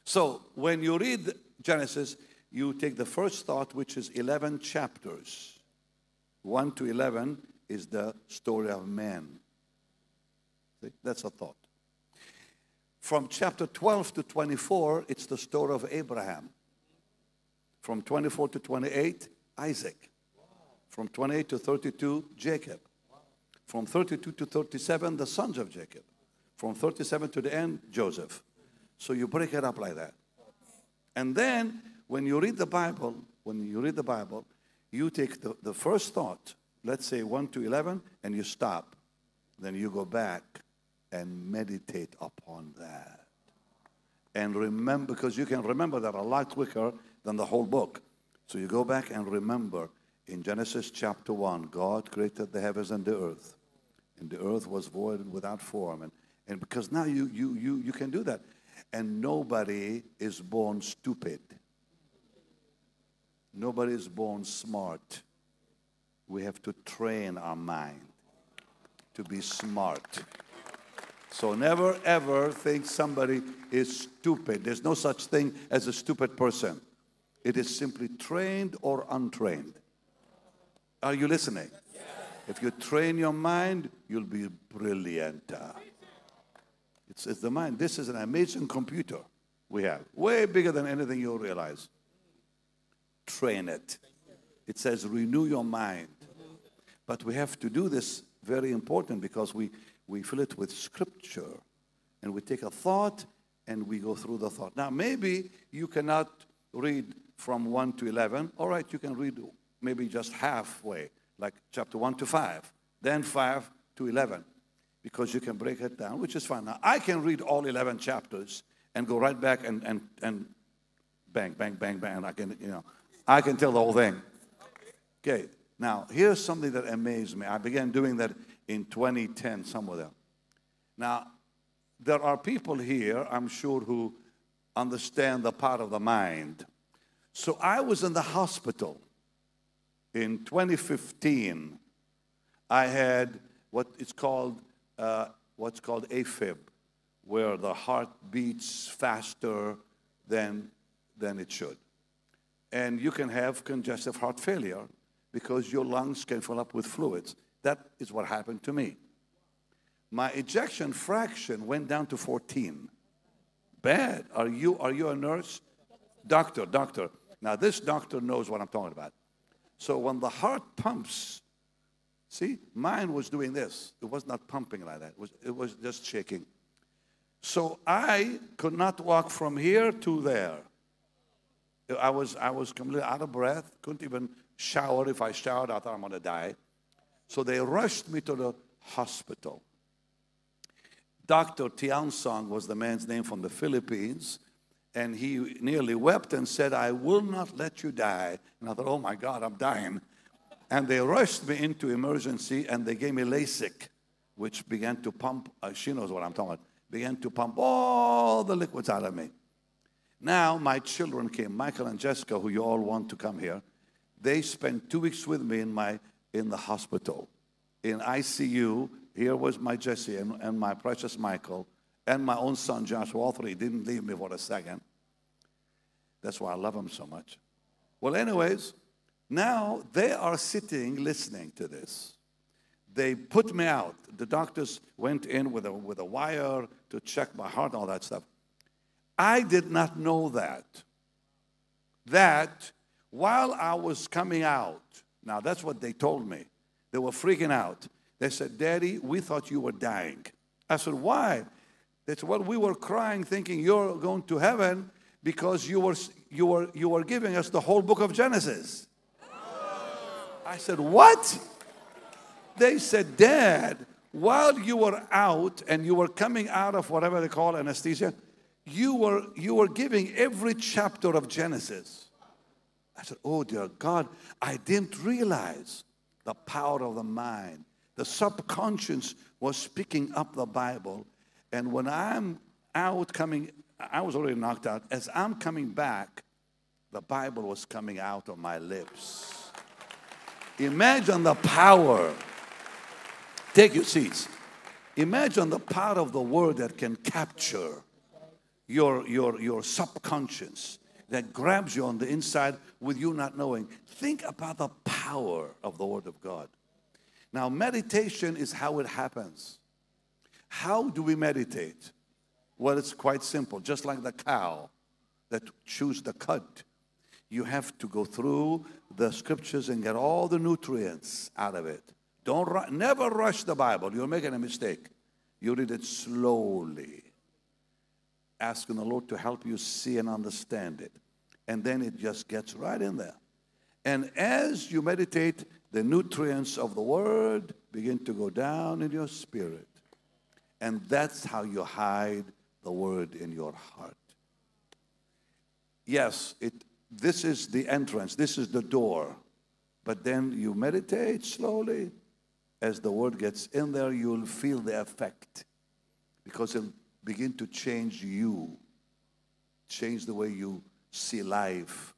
So when you read Genesis, you take the first thought, which is 11 chapters. 1 to 11 is the story of man. See? That's a thought. From chapter 12 to 24, it's the story of Abraham. From 24 to 28, Isaac. From 28 to 32, Jacob. From 32 to 37, the sons of Jacob. From 37 to the end, Joseph. So you break it up like that. And then when you read the Bible, when you read the Bible, you take the, the first thought, let's say 1 to 11, and you stop. Then you go back and meditate upon that. And remember, because you can remember that a lot quicker than the whole book. So you go back and remember in Genesis chapter 1, God created the heavens and the earth. And the earth was void and without form. And, and because now you, you, you, you can do that. And nobody is born stupid. Nobody is born smart. We have to train our mind to be smart. So never ever think somebody is stupid. There's no such thing as a stupid person. It is simply trained or untrained. Are you listening? If you train your mind, you'll be brilliant. It's, it's the mind. This is an amazing computer we have, way bigger than anything you'll realize. Train it. It says renew your mind. But we have to do this very important because we, we fill it with scripture and we take a thought and we go through the thought. Now, maybe you cannot read from 1 to 11. All right, you can read maybe just halfway, like chapter 1 to 5, then 5 to 11, because you can break it down, which is fine. Now, I can read all 11 chapters and go right back and, and, and bang, bang, bang, bang. I can, you know, I can tell the whole thing. Okay, now here's something that amazed me. I began doing that in 2010, somewhere there. Now, there are people here, I'm sure, who understand the part of the mind. So I was in the hospital in 2015. I had what is called uh, what's called AFib, where the heart beats faster than, than it should. And you can have congestive heart failure because your lungs can fill up with fluids. That is what happened to me. My ejection fraction went down to 14. Bad. Are you, are you a nurse? Doctor, doctor. Now, this doctor knows what I'm talking about. So when the heart pumps, see, mine was doing this. It was not pumping like that. It was, it was just shaking. So I could not walk from here to there. I was, I was completely out of breath, couldn't even shower. If I showered, I thought I'm going to die. So they rushed me to the hospital. Dr. Tian Song was the man's name from the Philippines, and he nearly wept and said, I will not let you die. And I thought, oh my God, I'm dying. And they rushed me into emergency and they gave me Lasix, which began to pump, uh, she knows what I'm talking about, began to pump all the liquids out of me. Now my children came, Michael and Jessica, who you all want to come here. They spent two weeks with me in my in the hospital, in ICU. Here was my Jesse and, and my precious Michael and my own son Joshua. All three didn't leave me for a second. That's why I love them so much. Well, anyways, now they are sitting listening to this. They put me out. The doctors went in with a, with a wire to check my heart and all that stuff. I did not know that. That while I was coming out, now that's what they told me. They were freaking out. They said, Daddy, we thought you were dying. I said, Why? They said, Well, we were crying thinking you're going to heaven because you were, you were, you were giving us the whole book of Genesis. I said, What? They said, Dad, while you were out and you were coming out of whatever they call anesthesia, you were, you were giving every chapter of Genesis. I said, Oh, dear God, I didn't realize the power of the mind. The subconscious was picking up the Bible. And when I'm out coming, I was already knocked out. As I'm coming back, the Bible was coming out of my lips. Imagine the power. Take your seats. Imagine the power of the word that can capture your, your, your subconscious, that grabs you on the inside with you not knowing. Think about the power of the Word of God. Now, meditation is how it happens. How do we meditate? Well, it's quite simple. Just like the cow that chews the cud, you have to go through the scriptures and get all the nutrients out of it. Don't ru- never rush the Bible. You're making a mistake. You read it slowly, asking the Lord to help you see and understand it and then it just gets right in there. And as you meditate, the nutrients of the word begin to go down in your spirit. And that's how you hide the word in your heart. Yes, it, this is the entrance, this is the door. But then you meditate slowly. As the word gets in there, you'll feel the effect because it'll begin to change you, change the way you see life,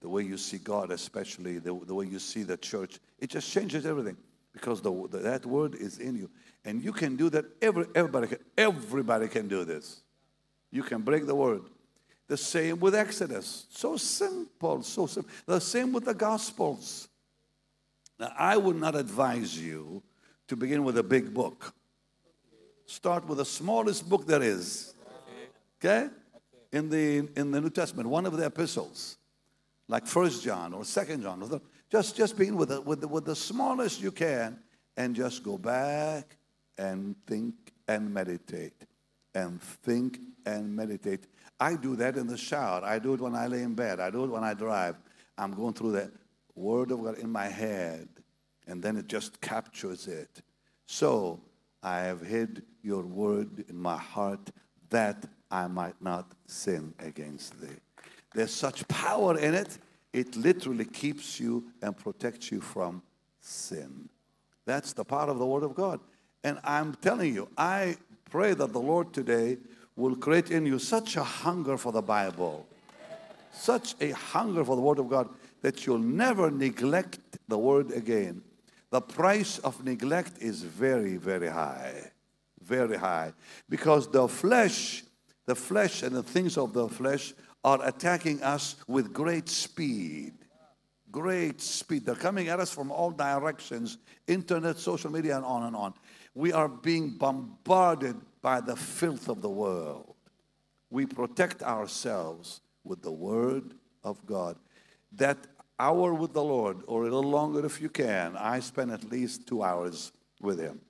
the way you see God, especially the, the way you see the church. It just changes everything because the, the, that word is in you. And you can do that. Every, everybody, can, everybody can do this. You can break the word. The same with Exodus. So simple, so simple. The same with the Gospels. Now, I would not advise you to begin with a big book. Start with the smallest book there is. Okay? in the, in the New Testament, one of the epistles, like First John or Second John, or just, just begin with the, with, the, with the smallest you can and just go back and think and meditate and think and meditate. I do that in the shower. I do it when I lay in bed. I do it when I drive. I'm going through the Word of God in my head, and then it just captures it. So I have hid your word in my heart that I might not sin against thee. There's such power in it, it literally keeps you and protects you from sin. That's the power of the Word of God. And I'm telling you, I pray that the Lord today will create in you such a hunger for the Bible, such a hunger for the Word of God that you'll never neglect the Word again. The price of neglect is very, very high very high. Because the flesh, the flesh and the things of the flesh are attacking us with great speed. Great speed. They're coming at us from all directions internet, social media, and on and on. We are being bombarded by the filth of the world. We protect ourselves with the Word of God. That hour with the Lord, or a little longer if you can, I spend at least two hours with Him.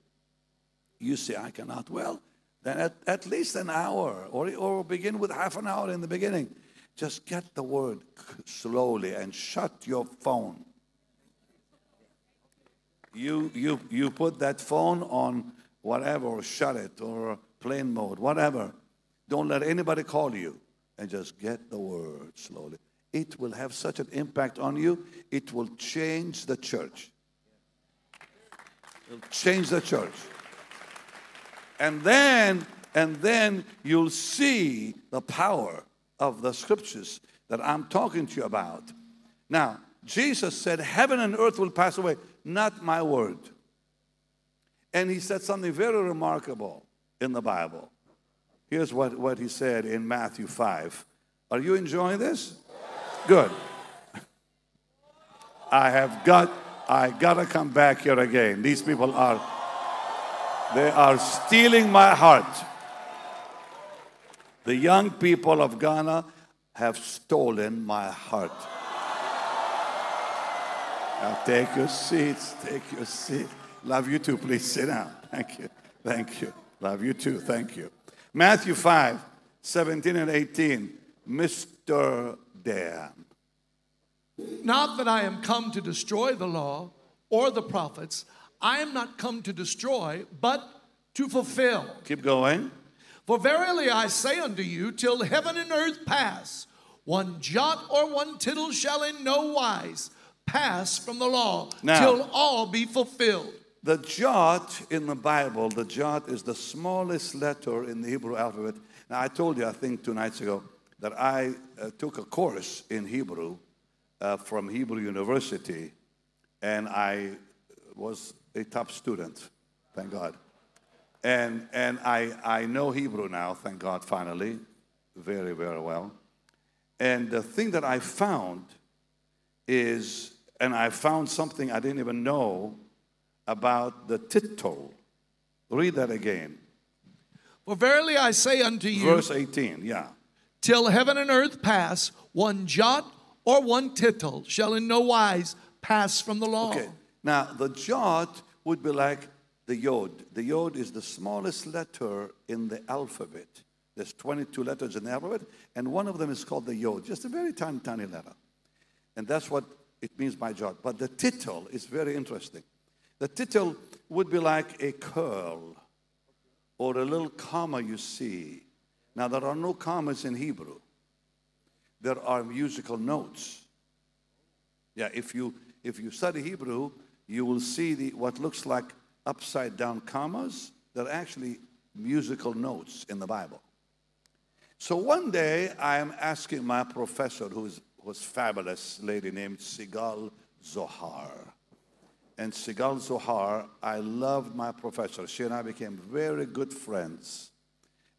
You say, I cannot. Well, then at, at least an hour, or, or begin with half an hour in the beginning. Just get the word slowly and shut your phone. You, you, you put that phone on whatever, shut it, or plane mode, whatever. Don't let anybody call you, and just get the word slowly. It will have such an impact on you, it will change the church. It'll change the church. And then, and then you'll see the power of the scriptures that I'm talking to you about. Now, Jesus said, Heaven and earth will pass away, not my word. And he said something very remarkable in the Bible. Here's what, what he said in Matthew 5. Are you enjoying this? Good. I have got, I gotta come back here again. These people are they are stealing my heart. The young people of Ghana have stolen my heart. Now take your seats, take your seat. Love you too. Please sit down. Thank you. Thank you. Love you too. Thank you. Matthew 5, 17 and 18. Mr. Dan. Not that I am come to destroy the law or the prophets. I am not come to destroy, but to fulfill. Keep going. For verily I say unto you, till heaven and earth pass, one jot or one tittle shall in no wise pass from the law Now- till all be fulfilled. The jot in the Bible, the jot is the smallest letter in the Hebrew alphabet. Now, I told you, I think two nights ago, that I uh, took a course in Hebrew uh, from Hebrew University, and I was a top student, thank God. And, and I, I know Hebrew now, thank God, finally, very, very well. And the thing that I found is, and I found something I didn't even know about the tittle. Read that again. For verily I say unto you, Verse 18, yeah. till heaven and earth pass, one jot or one tittle shall in no wise pass from the law. Okay. Now, the jot would be like the yod. The yod is the smallest letter in the alphabet. There's 22 letters in the alphabet, and one of them is called the yod, just a very tiny, tiny letter. And that's what it means by jot. But the tittle is very interesting. The tittle would be like a curl or a little comma you see. Now, there are no commas in Hebrew, there are musical notes. Yeah, if you if you study Hebrew, you will see the what looks like upside down commas. They're actually musical notes in the Bible. So one day I am asking my professor, who is, was fabulous lady named Sigal Zohar. And Sigal Zohar, I loved my professor. She and I became very good friends.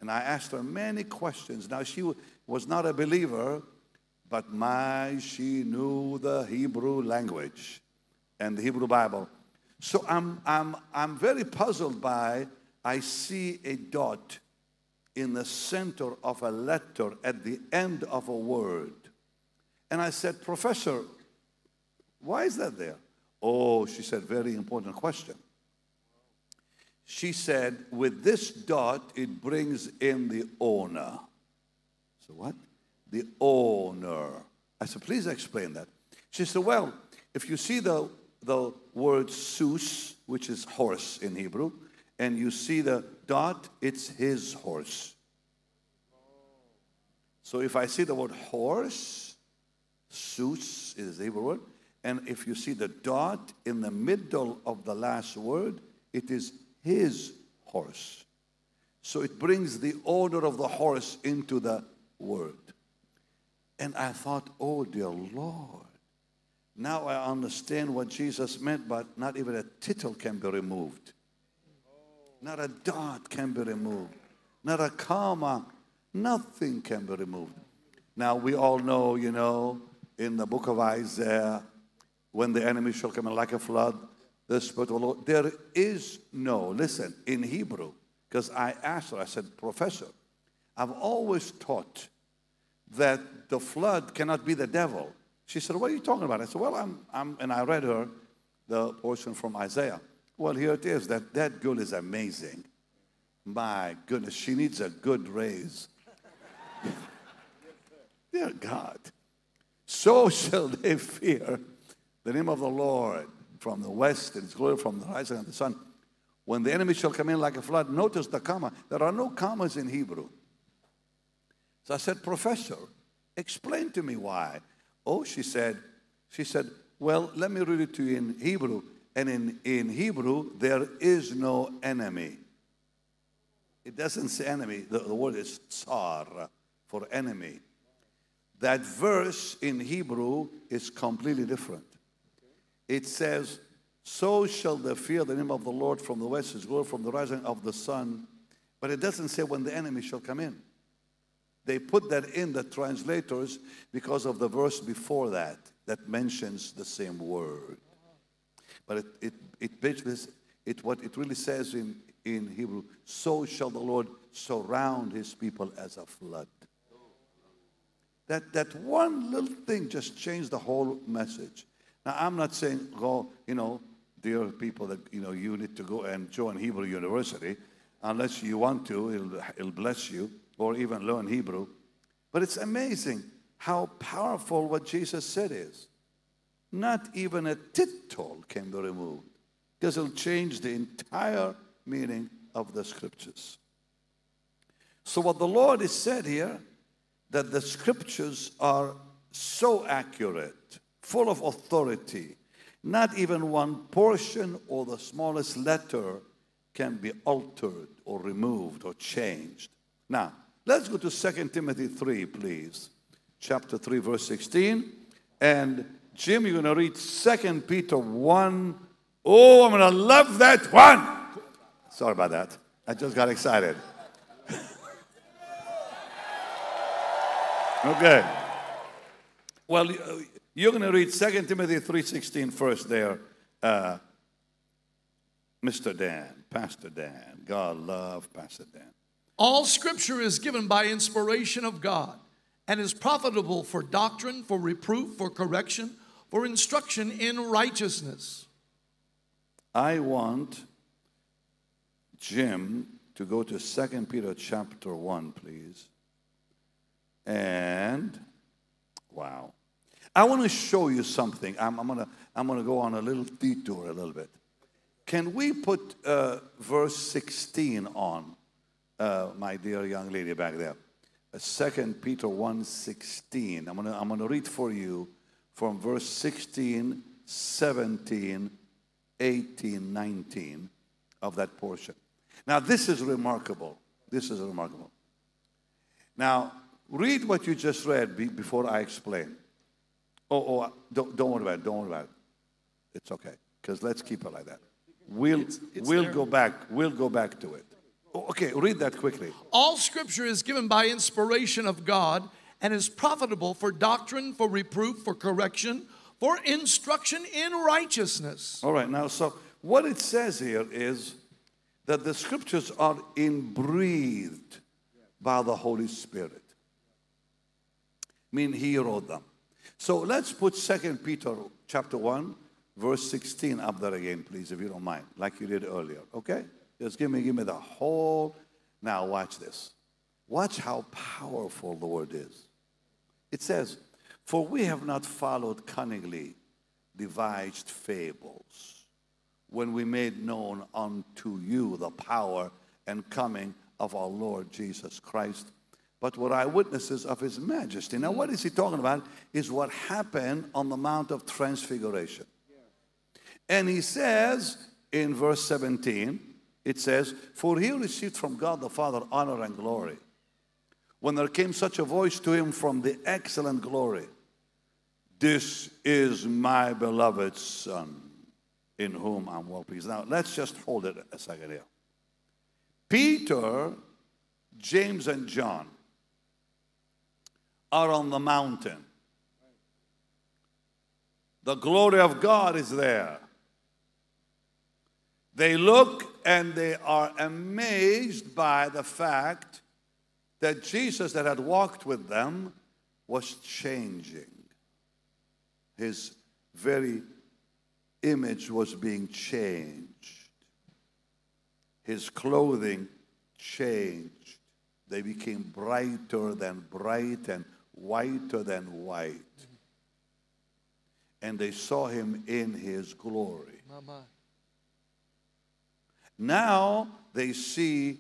And I asked her many questions. Now, she was not a believer, but my, she knew the Hebrew language and the Hebrew Bible. So I'm, I'm, I'm very puzzled by, I see a dot in the center of a letter at the end of a word. And I said, Professor, why is that there? Oh, she said, very important question. She said, with this dot, it brings in the owner. So what? The owner. I said, please explain that. She said, well, if you see the, the word sus, which is horse in Hebrew, and you see the dot, it's his horse. So if I see the word horse, sus is the Hebrew word, and if you see the dot in the middle of the last word, it is his horse. So it brings the order of the horse into the word. And I thought, oh dear Lord, now I understand what Jesus meant, but not even a tittle can be removed. Not a dot can be removed. Not a comma. Nothing can be removed. Now, we all know, you know, in the book of Isaiah, when the enemy shall come in like a flood, the Spirit of the Lord. There is no, listen, in Hebrew, because I asked her, I said, Professor, I've always taught that the flood cannot be the devil. She said, What are you talking about? I said, Well, I'm, I'm and I read her the portion from Isaiah. Well, here it is that that girl is amazing. My goodness, she needs a good raise. Dear God. So shall they fear the name of the Lord from the west and his glory from the rising of the sun. When the enemy shall come in like a flood, notice the comma. There are no commas in Hebrew. So I said, Professor, explain to me why. Oh, she said, she said, well, let me read it to you in Hebrew. And in, in Hebrew, there is no enemy. It doesn't say enemy. The, the word is tsar for enemy. That verse in Hebrew is completely different. It says, So shall they fear the name of the Lord from the west, his glory from the rising of the sun. But it doesn't say when the enemy shall come in. They put that in the translators because of the verse before that that mentions the same word. But it, it, it it, what it really says in, in Hebrew, so shall the Lord surround his people as a flood. That, that one little thing just changed the whole message. Now, I'm not saying go, you know, dear people that, you know, you need to go and join Hebrew University. Unless you want to, it'll, it'll bless you or even learn Hebrew. But it's amazing how powerful what Jesus said is. Not even a tittle can be removed because it'll change the entire meaning of the scriptures. So, what the Lord has said here, that the scriptures are so accurate, full of authority, not even one portion or the smallest letter can be altered or removed or changed. Now, let's go to 2 Timothy 3, please. Chapter 3, verse 16. And Jim, you're going to read 2 Peter 1. Oh, I'm going to love that one. Sorry about that. I just got excited. okay. Well, you're going to read 2 Timothy 3.16 first there. Uh, Mr. Dan, Pastor Dan. God love Pastor Dan. All scripture is given by inspiration of God and is profitable for doctrine, for reproof, for correction, for instruction in righteousness. I want Jim to go to 2 Peter chapter 1, please. And, wow. I want to show you something. I'm, I'm going to I'm gonna go on a little detour a little bit. Can we put uh, verse 16 on, uh, my dear young lady back there? Second Peter 1 16. I'm going to I'm gonna read for you from verse 16, 17, 18, 19 of that portion. Now, this is remarkable. This is remarkable. Now, read what you just read before I explain. Oh, oh don't, don't worry about it. Don't worry about it. It's okay. Because let's keep it like that. We'll, it's, it's we'll go back. We'll go back to it. Oh, okay, read that quickly. All scripture is given by inspiration of God and is profitable for doctrine, for reproof, for correction, for instruction in righteousness. All right, now, so what it says here is that the scriptures are inbreathed by the Holy Spirit. I mean, he wrote them. So let's put Second Peter chapter 1, verse 16 up there again, please, if you don't mind, like you did earlier. Okay? Just give me, give me the whole. Now watch this. Watch how powerful the word is. It says, For we have not followed cunningly devised fables when we made known unto you the power and coming of our Lord Jesus Christ, but were eyewitnesses of his majesty. Now, what is he talking about? Is what happened on the Mount of Transfiguration. And he says in verse 17, it says, For he received from God the Father honor and glory when there came such a voice to him from the excellent glory This is my beloved Son, in whom I'm well pleased. Now, let's just hold it a second here. Peter, James, and John are on the mountain. The glory of God is there. They look and they are amazed by the fact that Jesus, that had walked with them, was changing. His very image was being changed. His clothing changed. They became brighter than bright and whiter than white. And they saw him in his glory. Now they see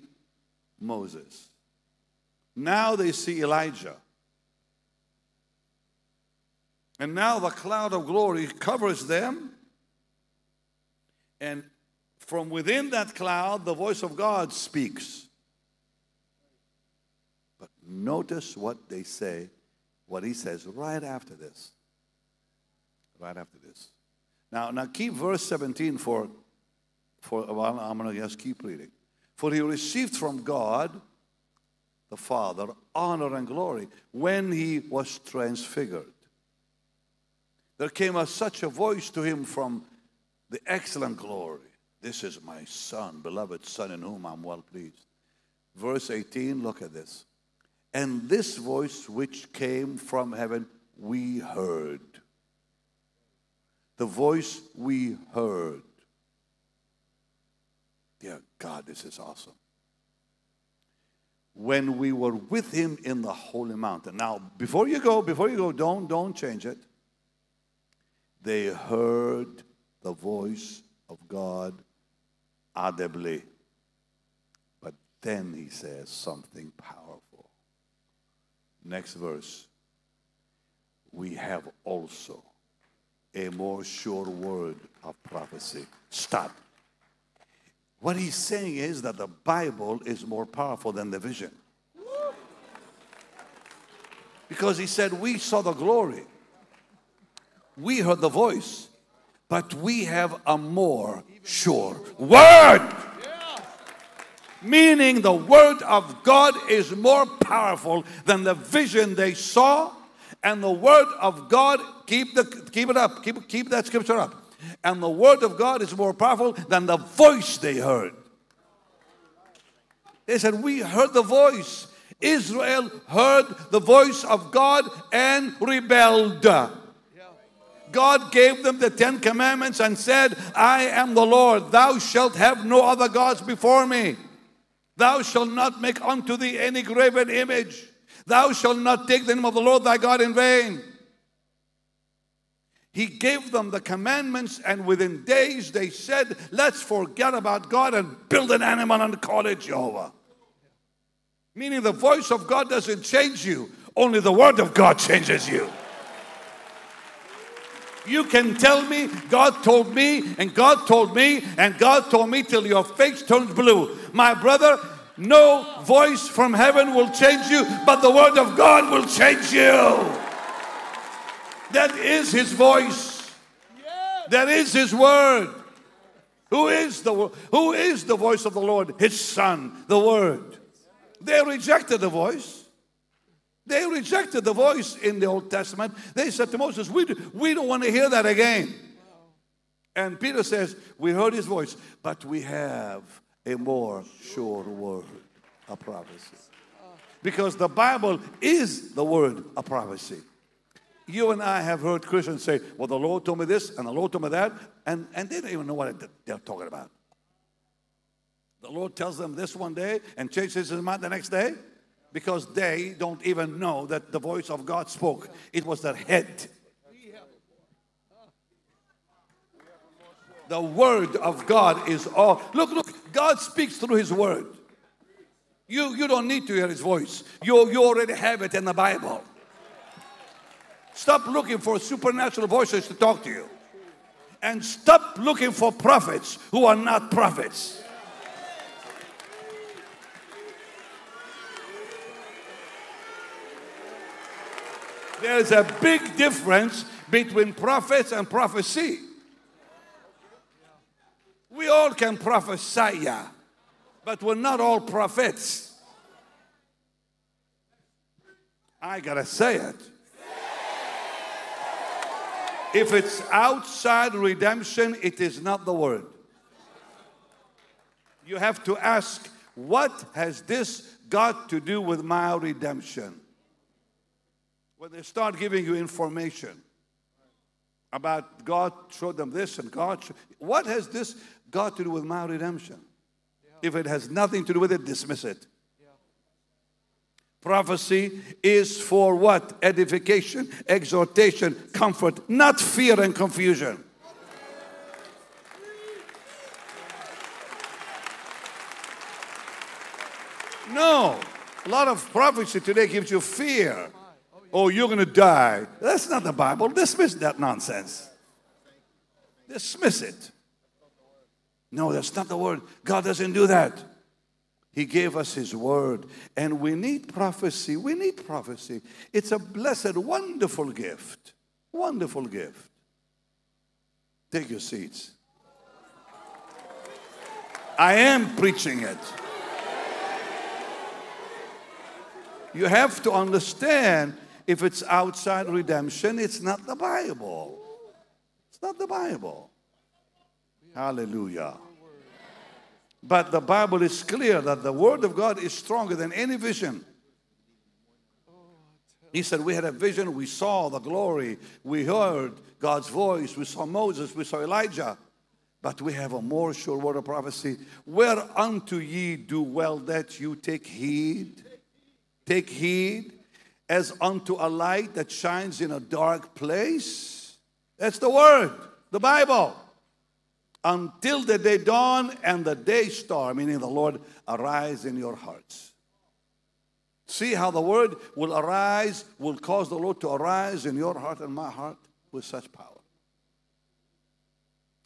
Moses. Now they see Elijah. And now the cloud of glory covers them. And from within that cloud, the voice of God speaks. But notice what they say, what he says right after this. Right after this. Now, now keep verse 17 for, for a while. I'm going to just keep reading. For he received from God the Father honor and glory when he was transfigured. There came a, such a voice to him from the excellent glory. This is my son, beloved son, in whom I'm well pleased. Verse 18, look at this. And this voice which came from heaven, we heard. The voice we heard. Dear God, this is awesome. When we were with him in the holy mountain. Now, before you go, before you go, don't don't change it. They heard the voice of God audibly. But then he says something powerful. Next verse. We have also a more sure word of prophecy. Stop. What he's saying is that the Bible is more powerful than the vision. Because he said, We saw the glory, we heard the voice, but we have a more sure word. Meaning the word of God is more powerful than the vision they saw, and the word of God, keep, the, keep it up, keep, keep that scripture up. And the word of God is more powerful than the voice they heard. They said, We heard the voice. Israel heard the voice of God and rebelled. God gave them the Ten Commandments and said, I am the Lord. Thou shalt have no other gods before me. Thou shalt not make unto thee any graven image. Thou shalt not take the name of the Lord thy God in vain. He gave them the commandments, and within days they said, Let's forget about God and build an animal and call it Jehovah. Meaning the voice of God doesn't change you, only the word of God changes you. You can tell me, God told me, and God told me, and God told me till your face turns blue. My brother, no voice from heaven will change you, but the word of God will change you. That is his voice. That is his word. Who is the who is the voice of the Lord? His son, the word. They rejected the voice. They rejected the voice in the Old Testament. They said to Moses, We, do, we don't want to hear that again. And Peter says, We heard his voice, but we have a more sure word, a prophecy. Because the Bible is the word, a prophecy. You and I have heard Christians say, Well, the Lord told me this and the Lord told me that, and, and they don't even know what they're talking about. The Lord tells them this one day and changes his mind the next day because they don't even know that the voice of God spoke. It was their head. The word of God is all. Look, look, God speaks through his word. You, you don't need to hear his voice. You, you already have it in the Bible. Stop looking for supernatural voices to talk to you. And stop looking for prophets who are not prophets. There's a big difference between prophets and prophecy. We all can prophesy. But we're not all prophets. I gotta say it. If it's outside redemption, it is not the word. You have to ask, what has this got to do with my redemption? When they start giving you information about God showed them this and God, showed, what has this got to do with my redemption? If it has nothing to do with it, dismiss it. Prophecy is for what? Edification, exhortation, comfort, not fear and confusion. No. A lot of prophecy today gives you fear. Oh, you're going to die. That's not the Bible. Dismiss that nonsense. Dismiss it. No, that's not the word. God doesn't do that. He gave us His word, and we need prophecy. We need prophecy. It's a blessed, wonderful gift. Wonderful gift. Take your seats. I am preaching it. You have to understand if it's outside redemption, it's not the Bible. It's not the Bible. Hallelujah. But the Bible is clear that the Word of God is stronger than any vision. He said, We had a vision, we saw the glory, we heard God's voice, we saw Moses, we saw Elijah. But we have a more sure word of prophecy. Whereunto ye do well that you take heed. Take heed as unto a light that shines in a dark place. That's the word, the Bible. Until the day dawn and the day star, meaning the Lord, arise in your hearts. See how the word will arise, will cause the Lord to arise in your heart and my heart with such power.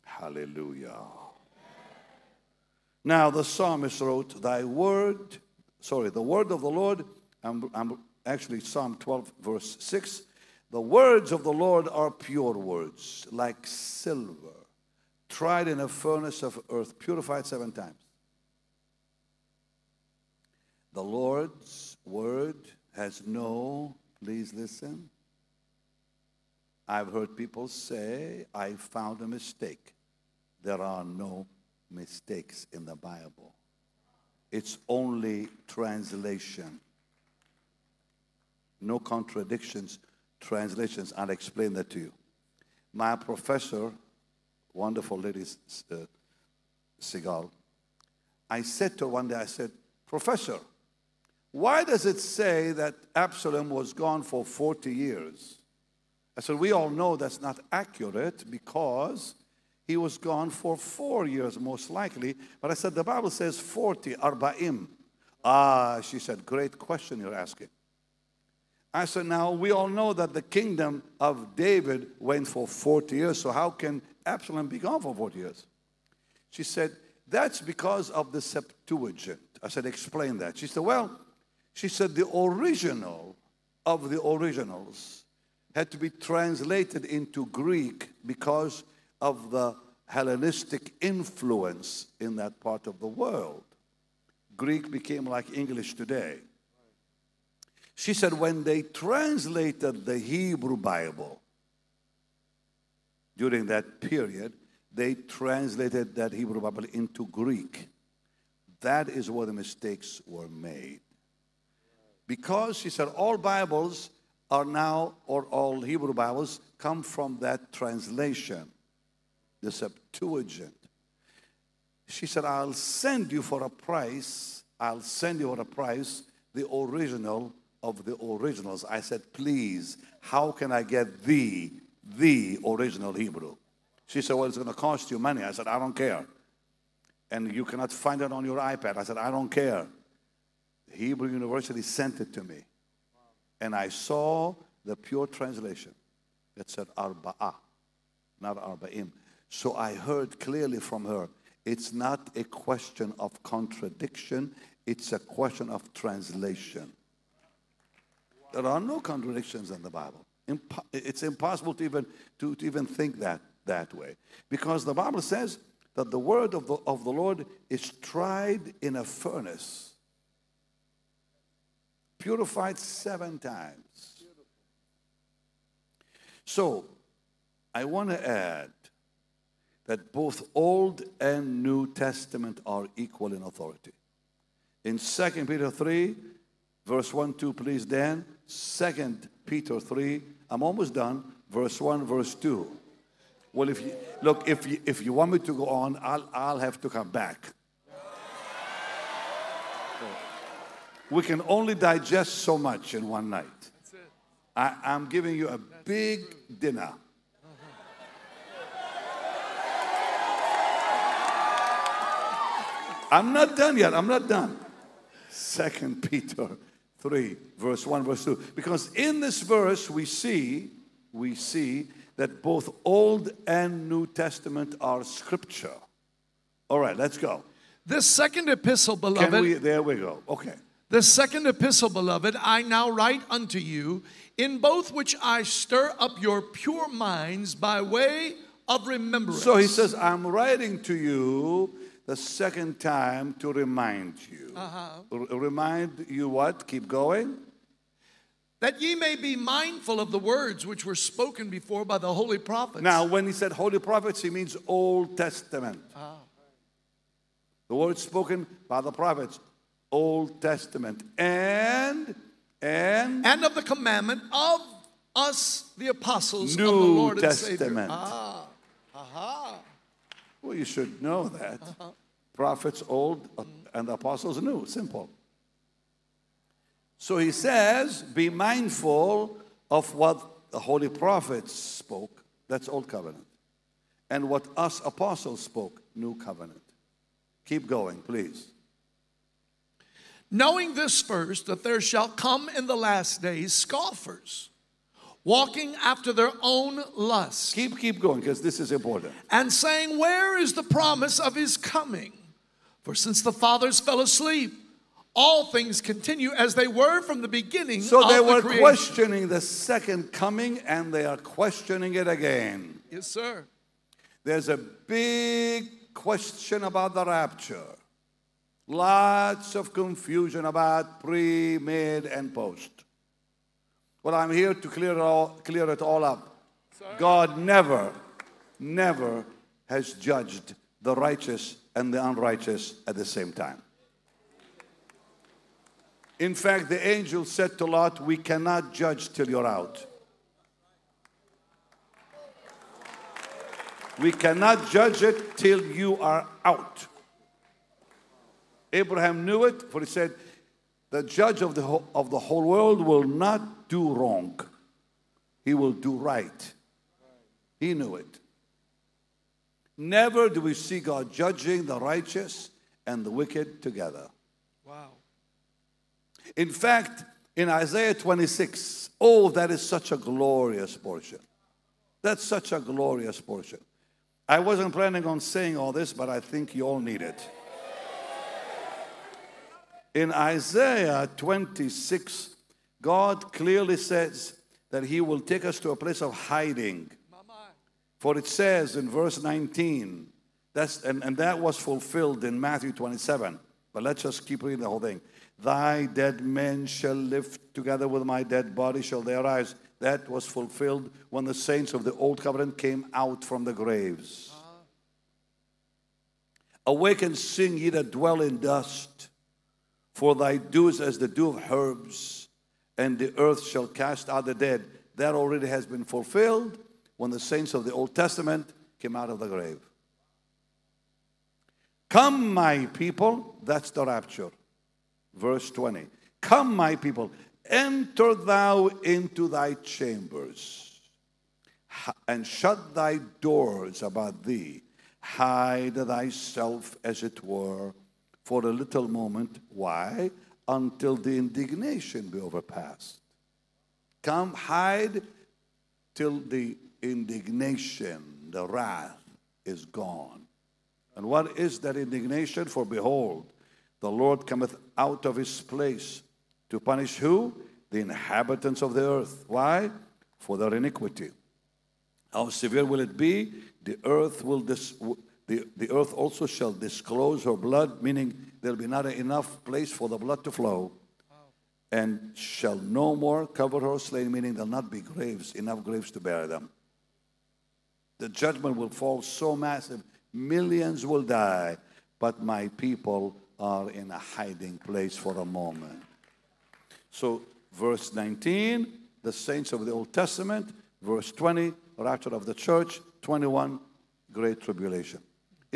Hallelujah. Now the psalmist wrote, Thy word, sorry, the word of the Lord, I'm, I'm actually Psalm 12, verse 6. The words of the Lord are pure words, like silver, tried in a furnace of earth, purified seven times. The Lord's word has no, please listen. I've heard people say, I found a mistake. There are no mistakes in the Bible, it's only translation no contradictions, translations. I'll explain that to you. My professor, wonderful lady, uh, Sigal, I said to her one day, I said, Professor, why does it say that Absalom was gone for 40 years? I said, we all know that's not accurate because he was gone for four years, most likely. But I said, the Bible says 40, arba'im. Ah, she said, great question you're asking. I said, now we all know that the kingdom of David went for 40 years, so how can Absalom be gone for 40 years? She said, that's because of the Septuagint. I said, explain that. She said, well, she said, the original of the originals had to be translated into Greek because of the Hellenistic influence in that part of the world. Greek became like English today. She said, when they translated the Hebrew Bible during that period, they translated that Hebrew Bible into Greek. That is where the mistakes were made. Because she said all Bibles are now, or all Hebrew Bibles, come from that translation, the Septuagint. She said, I'll send you for a price, I'll send you for a price the original of the originals. I said, please, how can I get the, the original Hebrew? She said, well, it's going to cost you money. I said, I don't care. And you cannot find it on your iPad. I said, I don't care. The Hebrew University sent it to me. And I saw the pure translation. It said Arba'ah, not Arba'im. So I heard clearly from her, it's not a question of contradiction, it's a question of translation. There are no contradictions in the Bible. It's impossible to even, to, to even think that that way. Because the Bible says, that the word of the, of the Lord is tried in a furnace, purified seven times. So, I want to add that both Old and New Testament are equal in authority. In 2 Peter 3, verse 1, 2, please, Dan. 2 Peter 3, I'm almost done. Verse 1, verse 2. Well, if you look, if you, if you want me to go on, I'll, I'll have to come back. We can only digest so much in one night. I, I'm giving you a big dinner. I'm not done yet. I'm not done. Second Peter 3, verse 1, verse 2. Because in this verse we see, we see that both Old and New Testament are scripture. All right, let's go. This second epistle, beloved. Can we, there we go. Okay. The second epistle, beloved, I now write unto you, in both which I stir up your pure minds by way of remembrance. So he says, I'm writing to you the second time to remind you. Uh-huh. R- remind you what? Keep going. that ye may be mindful of the words which were spoken before by the holy prophets. Now, when he said holy prophets, he means Old Testament. The words spoken by the prophets, Old Testament. And, and and of the commandment of us, the apostles of the New Lord and Savior. Testament. Ah, aha. Well, you should know that. Prophets old uh, and apostles new. Simple. So he says, be mindful of what the holy prophets spoke. That's old covenant. And what us apostles spoke, new covenant. Keep going, please. Knowing this first, that there shall come in the last days scoffers, walking after their own lusts, Keep keep going because this is important. and saying, Where is the promise of his coming? For since the fathers fell asleep, all things continue as they were from the beginning So they were creation. questioning the second coming and they are questioning it again. Yes, sir. There's a big question about the rapture. Lots of confusion about pre, mid, and post. Well, I'm here to clear it all, clear it all up. God never, never has judged the righteous and the unrighteous at the same time. In fact, the angel said to Lot, We cannot judge till you're out. We cannot judge it till you are out. Abraham knew it, for he said, The judge of the, whole, of the whole world will not do wrong, he will do right. He knew it. Never do we see God judging the righteous and the wicked together. Wow. In fact, in Isaiah 26, oh, that is such a glorious portion. That's such a glorious portion. I wasn't planning on saying all this, but I think you all need it. In Isaiah 26, God clearly says that He will take us to a place of hiding. For it says in verse 19, that's, and, and that was fulfilled in Matthew 27. But let's just keep reading the whole thing. Thy dead men shall live together with my dead body, shall they arise. That was fulfilled when the saints of the old covenant came out from the graves. Awake and sing, ye that dwell in dust, for thy dew is as the dew of herbs, and the earth shall cast out the dead. That already has been fulfilled when the saints of the Old Testament came out of the grave. Come, my people, that's the rapture. Verse 20. Come, my people, enter thou into thy chambers, and shut thy doors about thee. Hide thyself, as it were, for a little moment. Why? Until the indignation be overpassed. Come, hide till the indignation, the wrath is gone. And what is that indignation? For behold, the Lord cometh out of his place to punish who? The inhabitants of the earth. Why? For their iniquity. How severe will it be? The earth will dis- The, the earth also shall disclose her blood, meaning there'll be not enough place for the blood to flow, and shall no more cover her slain, meaning there'll not be graves, enough graves to bury them. The judgment will fall so massive, millions will die, but my people are in a hiding place for a moment. So, verse 19, the saints of the Old Testament, verse 20, rapture of the church, 21, great tribulation.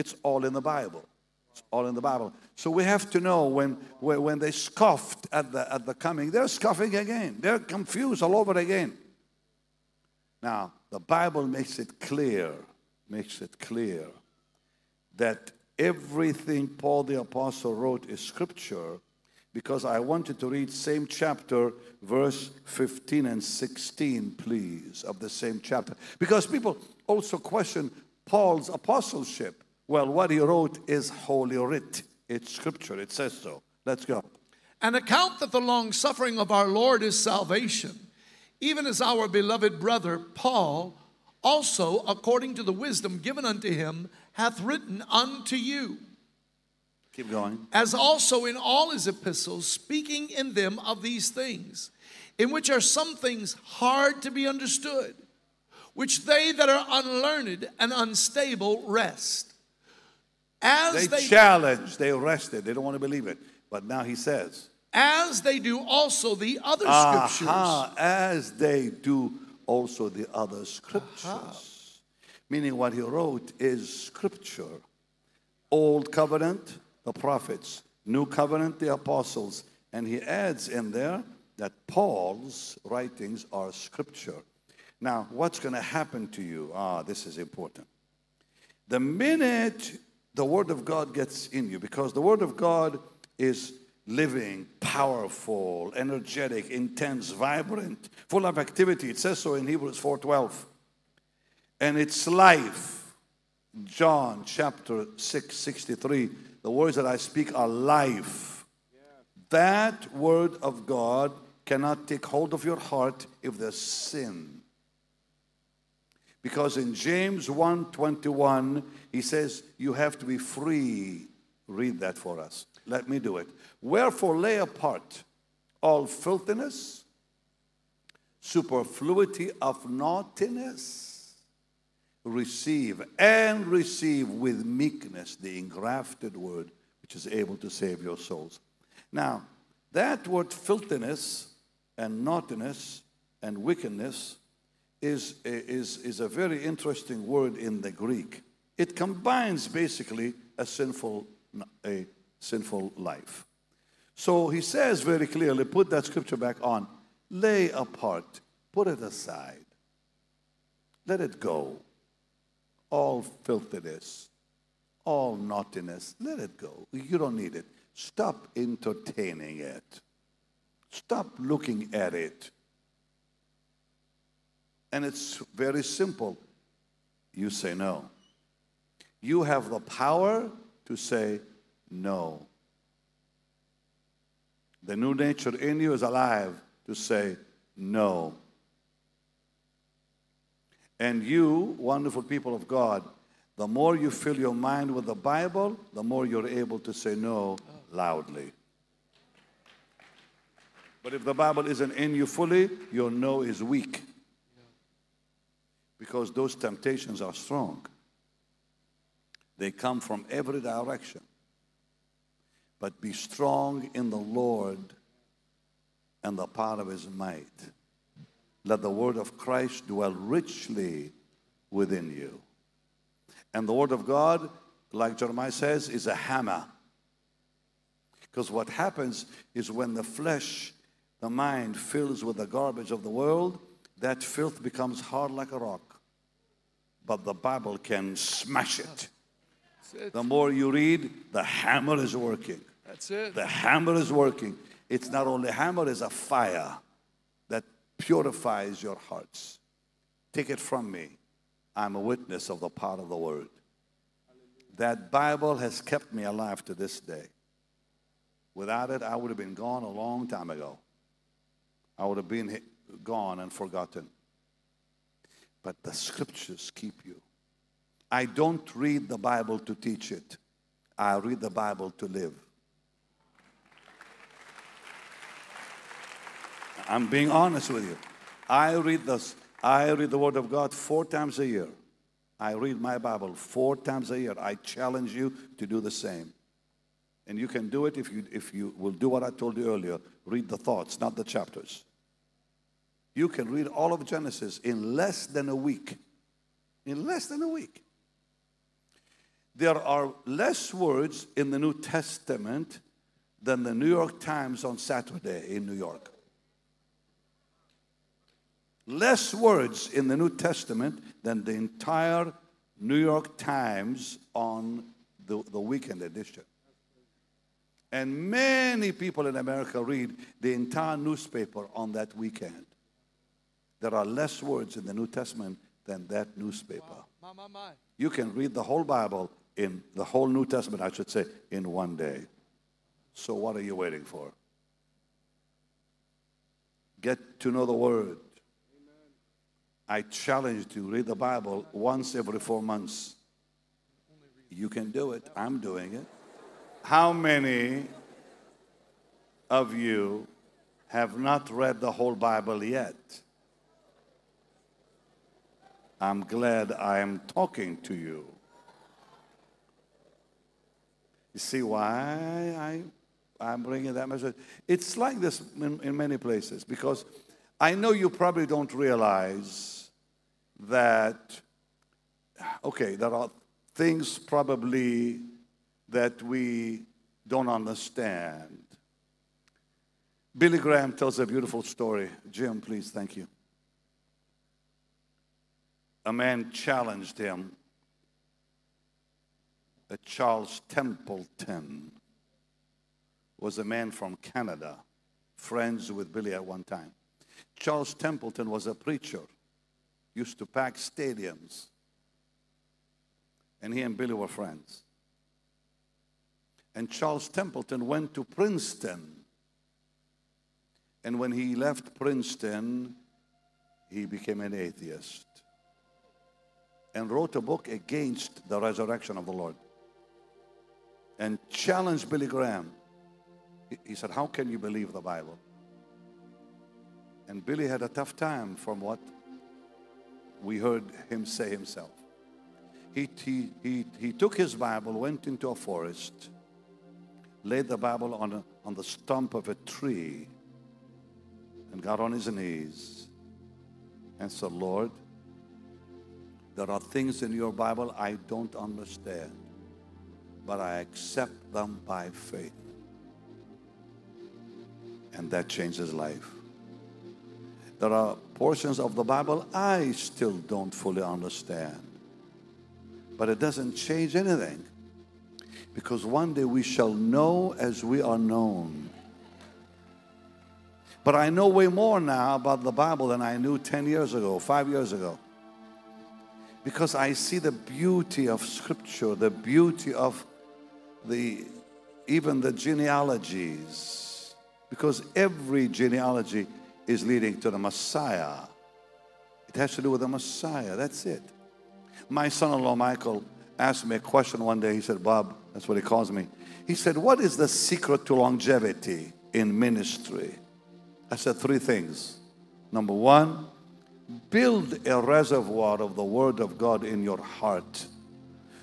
It's all in the Bible. It's all in the Bible. So we have to know when, when, they scoffed at the, at the coming, they're scoffing again. They're confused all over again. Now, the Bible makes it clear, makes it clear that everything Paul the Apostle wrote is scripture because I wanted to read same chapter, verse 15 and 16, please, of the same chapter. Because people also question Paul's apostleship. Well, what he wrote is holy writ. It's scripture. It says so. Let's go. An account that the long suffering of our Lord is salvation, even as our beloved brother Paul also, according to the wisdom given unto him, hath written unto you. Keep going. As also in all his epistles, speaking in them of these things, in which are some things hard to be understood, which they that are unlearned and unstable wrest. As They they, challenge, they arrested, they don't want to believe it. But now he says, as they do also the other scriptures. Aha, as they do also the other scriptures. Meaning what he wrote is scripture. Old covenant, the prophets. New covenant, the apostles. And he adds in there that Paul's writings are scripture. Now, what's going to happen to you? Ah, this is important. The minute the Word of God gets in you, because the Word of God is living, powerful, energetic, intense, vibrant, full of activity. It says so in Hebrews 4:12. And it's life. John chapter 6, 63. The words that I speak are life. That word of God cannot take hold of your heart if there's sin. Because in James 1:21 he says you have to be free. Read that for us. Let me do it. Wherefore lay apart all filthiness, superfluity of naughtiness, receive and receive with meekness the engrafted word which is able to save your souls. Now, that word filthiness and naughtiness and wickedness is, is, is a very interesting word in the Greek. It combines basically a sinful, a sinful life. So he says very clearly, put that scripture back on, lay apart, put it aside, let it go. All filthiness, all naughtiness, let it go. You don't need it. Stop entertaining it. Stop looking at it. And it's very simple. You say no. You have the power to say no. The new nature in you is alive to say no. And you, wonderful people of God, the more you fill your mind with the Bible, the more you're able to say no loudly. But if the Bible isn't in you fully, your no is weak. Because those temptations are strong. They come from every direction. But be strong in the Lord and the power of his might. Let the word of Christ dwell richly within you. And the word of God, like Jeremiah says, is a hammer. Because what happens is when the flesh, the mind fills with the garbage of the world, that filth becomes hard like a rock. But the Bible can smash it. The more you read, the hammer is working. That's it. The hammer is working. It's not only hammer, it's a fire that purifies your hearts. Take it from me. I'm a witness of the power of the word. That Bible has kept me alive to this day. Without it, I would have been gone a long time ago. I would have been gone and forgotten. But the scriptures keep you. I don't read the Bible to teach it, I read the Bible to live. I'm being honest with you. I read this. I read the Word of God four times a year. I read my Bible four times a year. I challenge you to do the same. And you can do it if you, if you will do what I told you earlier read the thoughts, not the chapters. You can read all of Genesis in less than a week. In less than a week. There are less words in the New Testament than the New York Times on Saturday in New York. Less words in the New Testament than the entire New York Times on the, the weekend edition. And many people in America read the entire newspaper on that weekend. There are less words in the New Testament than that newspaper. My, my, my. You can read the whole Bible in the whole New Testament, I should say, in one day. So, what are you waiting for? Get to know the Word. I challenge you to read the Bible once every four months. You can do it. I'm doing it. How many of you have not read the whole Bible yet? I'm glad I am talking to you. You see why I, I'm bringing that message? It's like this in, in many places because I know you probably don't realize that, okay, there are things probably that we don't understand. Billy Graham tells a beautiful story. Jim, please, thank you. A man challenged him, a Charles Templeton was a man from Canada, friends with Billy at one time. Charles Templeton was a preacher, used to pack stadiums, and he and Billy were friends. And Charles Templeton went to Princeton. And when he left Princeton, he became an atheist and wrote a book against the resurrection of the Lord and challenged Billy Graham. He- said, How can you believe the Bible? And Billy had a tough time from what we heard him say himself. He, he, he, he took his Bible, went into a forest, laid the Bible on, a, on the stump of a tree, and got on his knees and said, Lord, there are things in your Bible I don't understand, but I accept them by faith. And that changes life. There are portions of the Bible I still don't fully understand, but it doesn't change anything. Because one day we shall know as we are known. But I know way more now about the Bible than I knew 10 years ago, five years ago. Because I see the beauty of Scripture, the beauty of the even the genealogies. Because every genealogy is leading to the Messiah. It has to do with the Messiah. That's it. My son in law, Michael, asked me a question one day. He said, Bob, that's what he calls me. He said, What is the secret to longevity in ministry? I said, Three things. Number one, build a reservoir of the Word of God in your heart.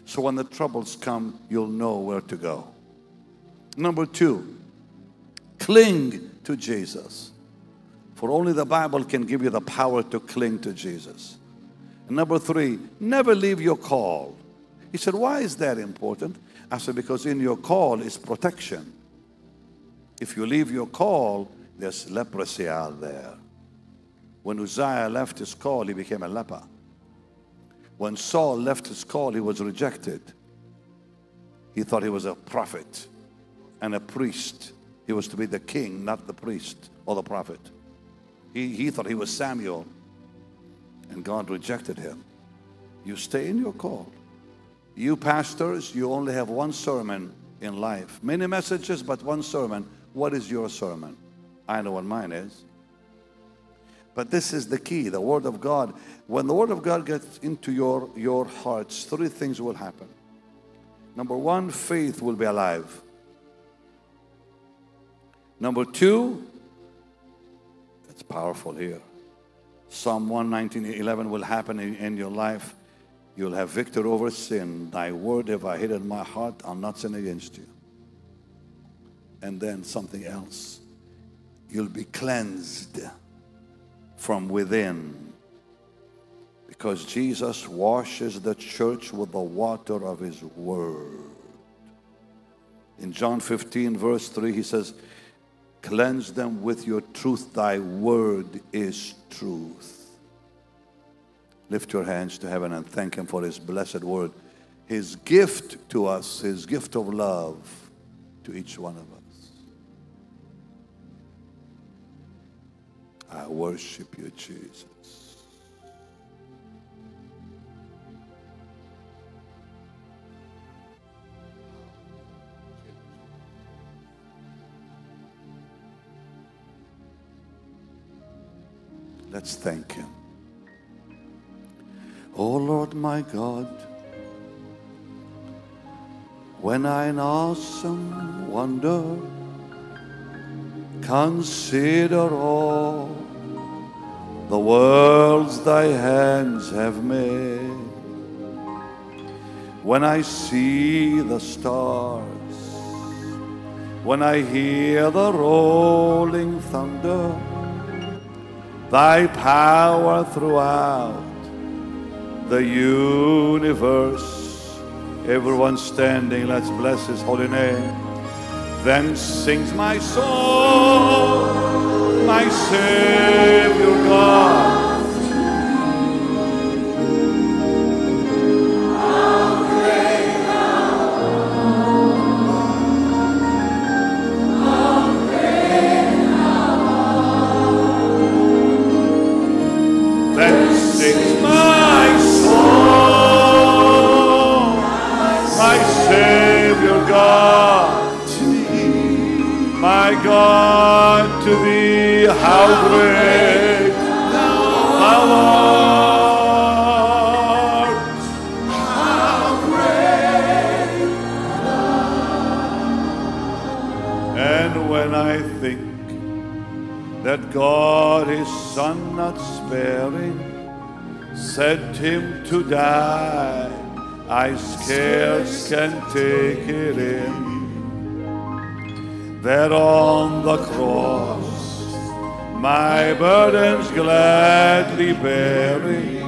So when the troubles come, you'll know where to go. Number two, cling to Jesus. For only the Bible can give you the power to cling to Jesus. Number three, never leave your call. He said, Why is that important? I said, Because in your call is protection. If you leave your call, there's leprosy out there. When Uzziah left his call, he became a leper. When Saul left his call, he was rejected. He thought he was a prophet and a priest. He was to be the king, not the priest or the prophet. He, he thought he was Samuel, and God rejected him. You stay in your call. You pastors, you only have one sermon in life. Many messages, but one sermon. What is your sermon? I know what mine is. But this is the key the Word of God. When the Word of God gets into your, your hearts, three things will happen. Number one, faith will be alive. Number two, it's powerful here. Psalm 119, 11 will happen in, in your life. You'll have victory over sin. Thy word have I hid in my heart, I'll not sin against you. And then something else. You'll be cleansed from within. Because Jesus washes the church with the water of his word. In John 15, verse 3, he says, Cleanse them with your truth. Thy word is truth. Lift your hands to heaven and thank Him for His blessed word, His gift to us, His gift of love to each one of us. I worship you, Jesus. Let's thank Him. Oh Lord my God, when I in awesome wonder consider all the worlds thy hands have made, when I see the stars, when I hear the rolling thunder, thy power throughout the universe. Everyone standing, let's bless his holy name. Then sings my soul, my Savior God. That on the cross, my burdens gladly bearing,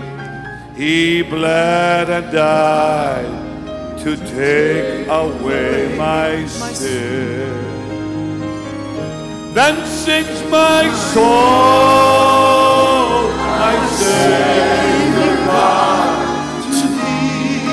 he bled and died to take away my sin. Then sings my soul, my Savior God, to thee.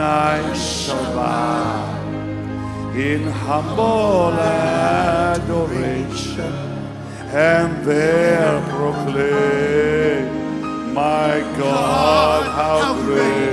I shall bow in humble adoration and there proclaim, My God, how great